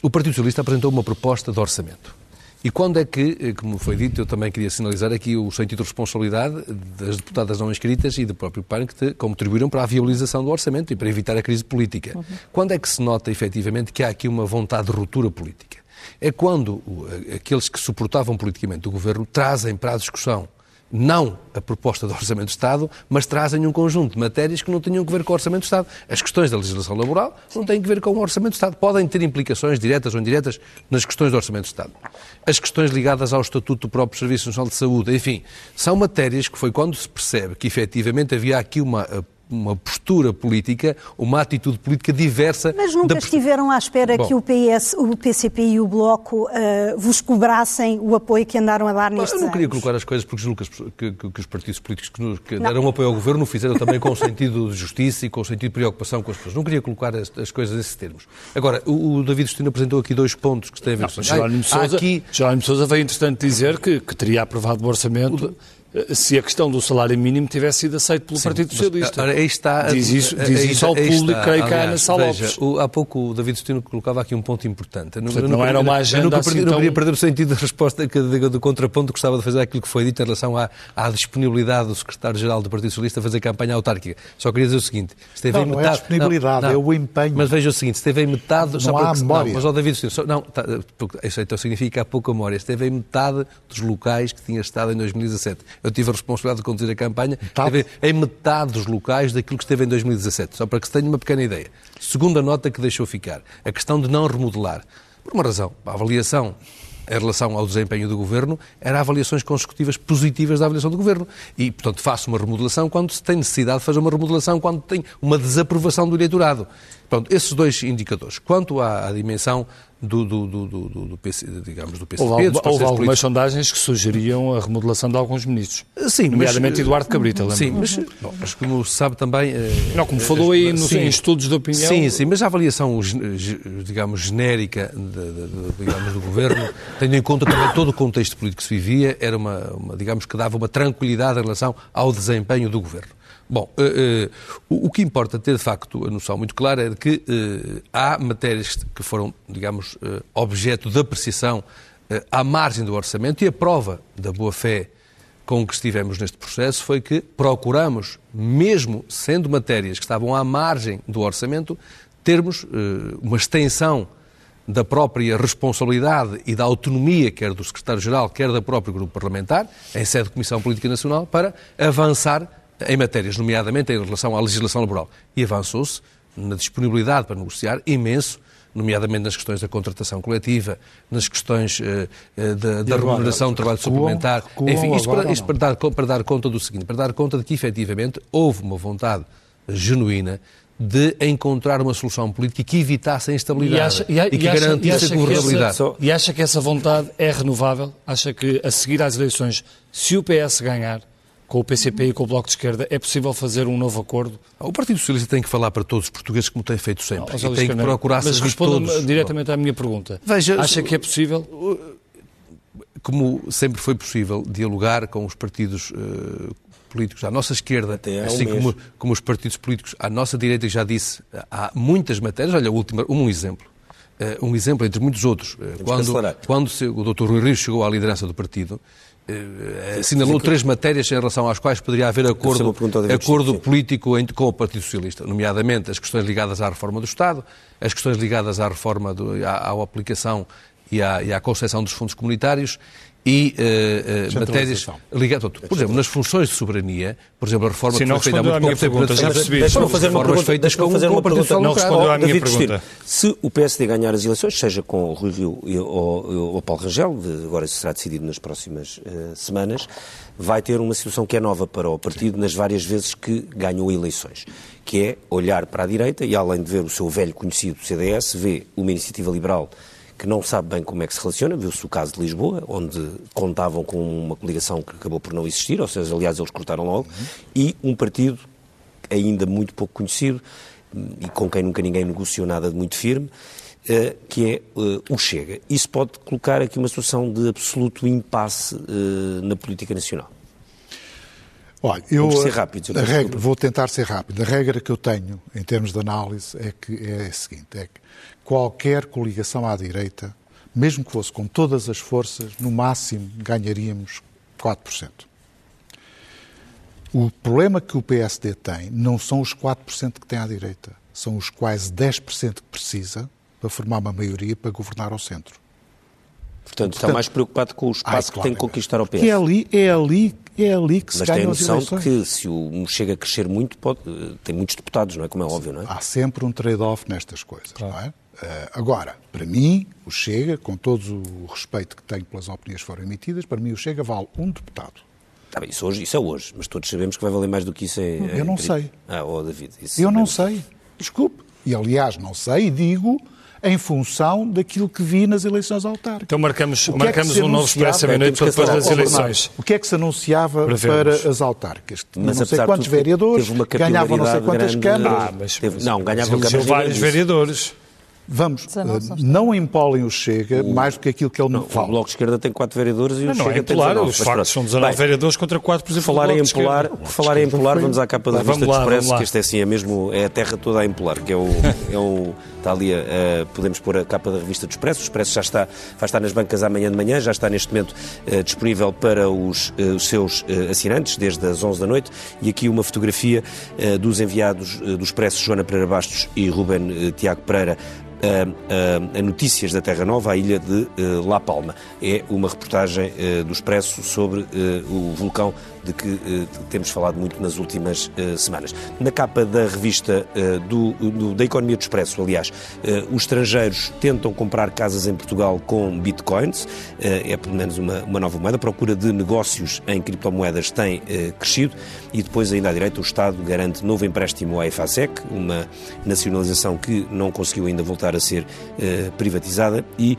o Partido Socialista apresentou uma proposta de orçamento e quando é que, eh, como foi dito, eu também queria sinalizar aqui o sentido de responsabilidade das deputadas não inscritas e do próprio PAN que contribuíram para a viabilização do orçamento e para evitar a crise política. Uhum. Quando é que se nota efetivamente que há aqui uma vontade de ruptura política? É quando aqueles que suportavam politicamente o governo trazem para a discussão não a proposta do Orçamento de Estado, mas trazem um conjunto de matérias que não tinham que ver com o Orçamento de Estado. As questões da legislação laboral não têm que ver com o Orçamento de Estado. Podem ter implicações diretas ou indiretas nas questões do Orçamento de Estado. As questões ligadas ao Estatuto do próprio Serviço Nacional de Saúde, enfim, são matérias que foi quando se percebe que efetivamente havia aqui uma uma postura política, uma atitude política diversa. Mas nunca da... estiveram à espera Bom, que o PS, o PCP e o Bloco uh, vos cobrassem o apoio que andaram a dar nestes Eu não queria anos. colocar as coisas porque julgo que, que, que os partidos políticos que, que deram apoio ao governo fizeram também com o sentido de justiça e com o sentido de preocupação com as pessoas. Não queria colocar as, as coisas nesses termos. Agora, o, o David Justino apresentou aqui dois pontos que têm a ver com Jerónimo Sousa, aqui... Jerónimo Sousa veio, entretanto, dizer que, que teria aprovado o orçamento. O se a questão do salário mínimo tivesse sido aceito pelo Sim, Partido Socialista. Mas, aí está, diz isso, diz aí, isso ao público, está, creio que há na Sala Há pouco o David Justino colocava aqui um ponto importante. Eu, Portanto, não, não, era uma agenda eu nunca, assim não queria perder o sentido da resposta que, do, do contraponto, gostava de fazer aquilo que foi dito em relação à, à disponibilidade do secretário-geral do Partido Socialista a fazer campanha autárquica. Só queria dizer o seguinte, esteve não, em metade... Não é a disponibilidade, é o empenho. Mas veja o seguinte, esteve em metade... Não só há porque, memória. Não, mas o David Justino, só, não, tá, isso então significa que há pouca memória. Esteve em metade dos locais que tinha estado em 2017. Eu tive a responsabilidade de conduzir a campanha, esteve em metade dos locais daquilo que esteve em 2017, só para que se tenha uma pequena ideia. Segunda nota que deixou ficar, a questão de não remodelar. Por uma razão, a avaliação em relação ao desempenho do Governo, era avaliações consecutivas positivas da avaliação do Governo. E, portanto, faço uma remodelação quando se tem necessidade de fazer uma remodelação, quando tem uma desaprovação do eleitorado. Pronto, esses dois indicadores. Quanto à, à dimensão do, do, do, do, do PC, digamos, do PCP. Houve, houve algumas políticos. sondagens que sugeriam a remodelação de alguns ministros. Sim, nomeadamente mas, Eduardo Cabrita, lembra? Sim, mas, não, mas como se sabe também... Eh, não, como falou aí nos, sim, estudos de opinião... Sim, sim, mas a avaliação, digamos, genérica de, de, de, digamos, do Governo, tendo em conta também todo o contexto político que se vivia, era uma, uma digamos, que dava uma tranquilidade em relação ao desempenho do Governo. Bom, uh, uh, o, que importa ter de facto a noção muito clara é de que uh, há matérias que foram, digamos, objeto de apreciação à margem do orçamento e a prova da boa-fé com que estivemos neste processo foi que procuramos, mesmo sendo matérias que estavam à margem do orçamento, termos uma extensão da própria responsabilidade e da autonomia, quer do Secretário-Geral, quer do próprio Grupo Parlamentar, em sede de Comissão Política Nacional, para avançar em matérias, nomeadamente em relação à legislação laboral. E avançou-se na disponibilidade para negociar imenso, nomeadamente nas questões da contratação coletiva, nas questões uh, uh, da, da remuneração do trabalho suplementar. Enfim, isto, para, isto para, dar, para dar conta do seguinte, para dar conta de que efetivamente houve uma vontade genuína de encontrar uma solução política que evitasse a instabilidade e, acha, e, e que acha, garantisse a governabilidade. E acha que essa vontade é renovável? Acha que, a seguir às eleições, se o PS ganhar, com o PCP e com o Bloco de Esquerda, é possível fazer um novo acordo? O Partido Socialista tem que falar para todos os portugueses como tem feito sempre. Não, e tem que procurar Mas responda diretamente à minha pergunta. Veja, Acha que é possível? Como sempre foi possível dialogar com os partidos uh, políticos à nossa esquerda, assim como, como, os partidos políticos à nossa direita, já disse, há muitas matérias. Olha, última, um exemplo. Uh, um exemplo entre muitos outros. Uh, quando, quando o Dr. Rui Rio chegou à liderança do partido, assinalou três matérias em relação às quais poderia haver acordo, acordo político com o Partido Socialista, nomeadamente as questões ligadas à reforma do Estado, as questões ligadas à reforma, do, à, à aplicação e à, e à concessão dos fundos comunitários e uh, uh, matérias ligadas. Por exemplo, nas funções de soberania, por exemplo, a reforma Sim, que foi feita há muito pouco tempo, já percebi. Deixa-me fazer uma pergunta. Feitas com, fazer uma pergunta. Não respondeu à minha David pergunta. Se o PSD ganhar as eleições, seja com o Rui Rio ou, o Paulo Rangel, agora isso será decidido nas próximas uh, semanas, vai ter uma situação que é nova para o partido nas várias vezes que ganhou eleições, que é olhar para a direita e, além de ver o seu velho conhecido CDS, vê uma iniciativa liberal que não sabe bem como é que se relaciona. Viu-se o caso de Lisboa, onde contavam com uma coligação que acabou por não existir, ou seja, aliás, eles cortaram logo, uhum. e um partido ainda muito pouco conhecido e com quem nunca ninguém negociou nada de muito firme, uh, que é uh, o Chega. Isso pode colocar aqui uma situação de absoluto impasse na política nacional. Olha, eu Vou ser rápido. A regra, vou tentar ser rápido. A regra que eu tenho em termos de análise é que é a seguinte: é que qualquer coligação à direita, mesmo que fosse com todas as forças, no máximo ganharíamos 4%. O problema que o PSD tem não são os 4% que tem à direita, são os quase 10% que precisa para formar uma maioria para governar ao centro. Portanto, está mais preocupado com o espaço ah, que tem que conquistar ao PS. Que é ali, é ali, é ali que se Mas ganham tem a noção de que se o chega a crescer muito, pode, tem muitos deputados, não é? Como é óbvio, não é? Há sempre um trade-off nestas coisas, claro. não é? Uh, agora, para mim, o Chega, com todo o respeito que tenho pelas opiniões que foram emitidas, para mim o Chega vale um deputado. Tá bem, isso, hoje, isso é hoje, mas todos sabemos que vai valer mais do que isso. É, é eu não sei. Ah, oh, David. Isso eu não sei. Desculpe. E, aliás, não sei e digo em função daquilo que vi nas eleições autárquicas. Então marcamos, é marcamos um novo expresso à noite depois das eleições. O que é que se anunciava para, para as autárquicas? Mas, não sei quantos vereadores, ganhavam não sei quantas grande... câmaras. Ah, mas, teve, não, ganhavam vários vereadores. Vamos, uh, não empolem o Chega o... mais do que aquilo que ele não, fala. O Bloco de Esquerda tem 4 vereadores e não, o não Chega é empolar, tem 19. Os factos são 19 Bem, vereadores contra 4, por exemplo, falar em empolar, Por falar em empolar, vamos à capa da revista do Expresso, que este é assim, é mesmo, é a terra toda a empolar, que é o, é o está ali, a, podemos pôr a capa da revista do Expresso, o Expresso já está, vai estar nas bancas amanhã de manhã, já está neste momento uh, disponível para os, uh, os seus uh, assinantes, desde as 11 da noite, e aqui uma fotografia dos enviados do Expresso, Joana Pereira Bastos e Ruben Tiago Pereira, a, a, a, notícias da Terra Nova, à ilha de uh, La Palma. É uma reportagem uh, do Expresso sobre uh, o vulcão de que uh, temos falado muito nas últimas uh, semanas. Na capa da revista uh, do, do, da Economia do Expresso, aliás, os estrangeiros tentam comprar casas em Portugal com bitcoins, é pelo menos uma, uma nova moeda. A procura de negócios em criptomoedas tem crescido e depois, ainda à direita, o Estado garante novo empréstimo à EFASEC, uma nacionalização que não conseguiu ainda voltar a ser privatizada e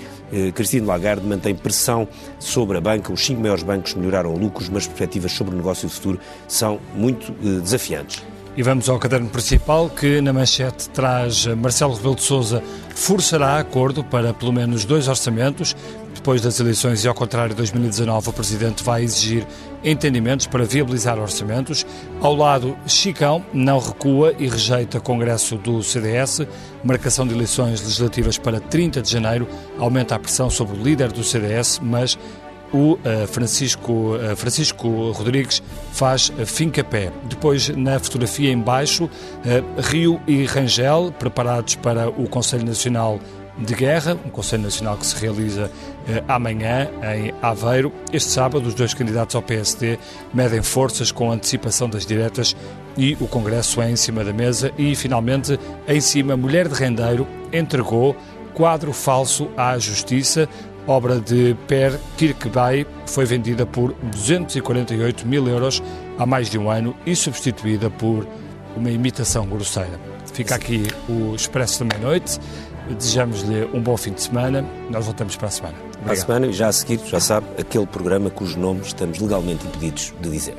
Cristina Lagarde mantém pressão sobre a banca. Os cinco maiores bancos melhoraram lucros, mas perspectivas sobre negócio futuro são muito eh, desafiantes. E vamos ao caderno principal, que na manchete traz Marcelo Rebelo de Sousa forçará acordo para pelo menos dois orçamentos. Depois das eleições e ao contrário de 2019, o Presidente vai exigir entendimentos para viabilizar orçamentos. Ao lado, Chicão não recua e rejeita Congresso do CDS. Marcação de eleições legislativas para 30 de janeiro aumenta a pressão sobre o líder do CDS, mas o uh, Francisco, uh, Francisco Rodrigues faz fim-capé. Depois, na fotografia em baixo, uh, Rio e Rangel, preparados para o Conselho Nacional de Guerra, um Conselho Nacional que se realiza amanhã em Aveiro. Este sábado, os dois candidatos ao PSD medem forças com antecipação das diretas e o Congresso é em cima da mesa. E, finalmente, em cima, Mulher de Rendeiro entregou quadro falso à Justiça obra de Per Kirkby foi vendida por 248 mil euros há mais de um ano e substituída por uma imitação grosseira. Fica aqui o Expresso da Meia-Noite. Desejamos-lhe um bom fim de semana. Nós voltamos para a semana. Para a semana e já a seguir, já sabe, aquele programa cujo nome estamos legalmente impedidos de dizer.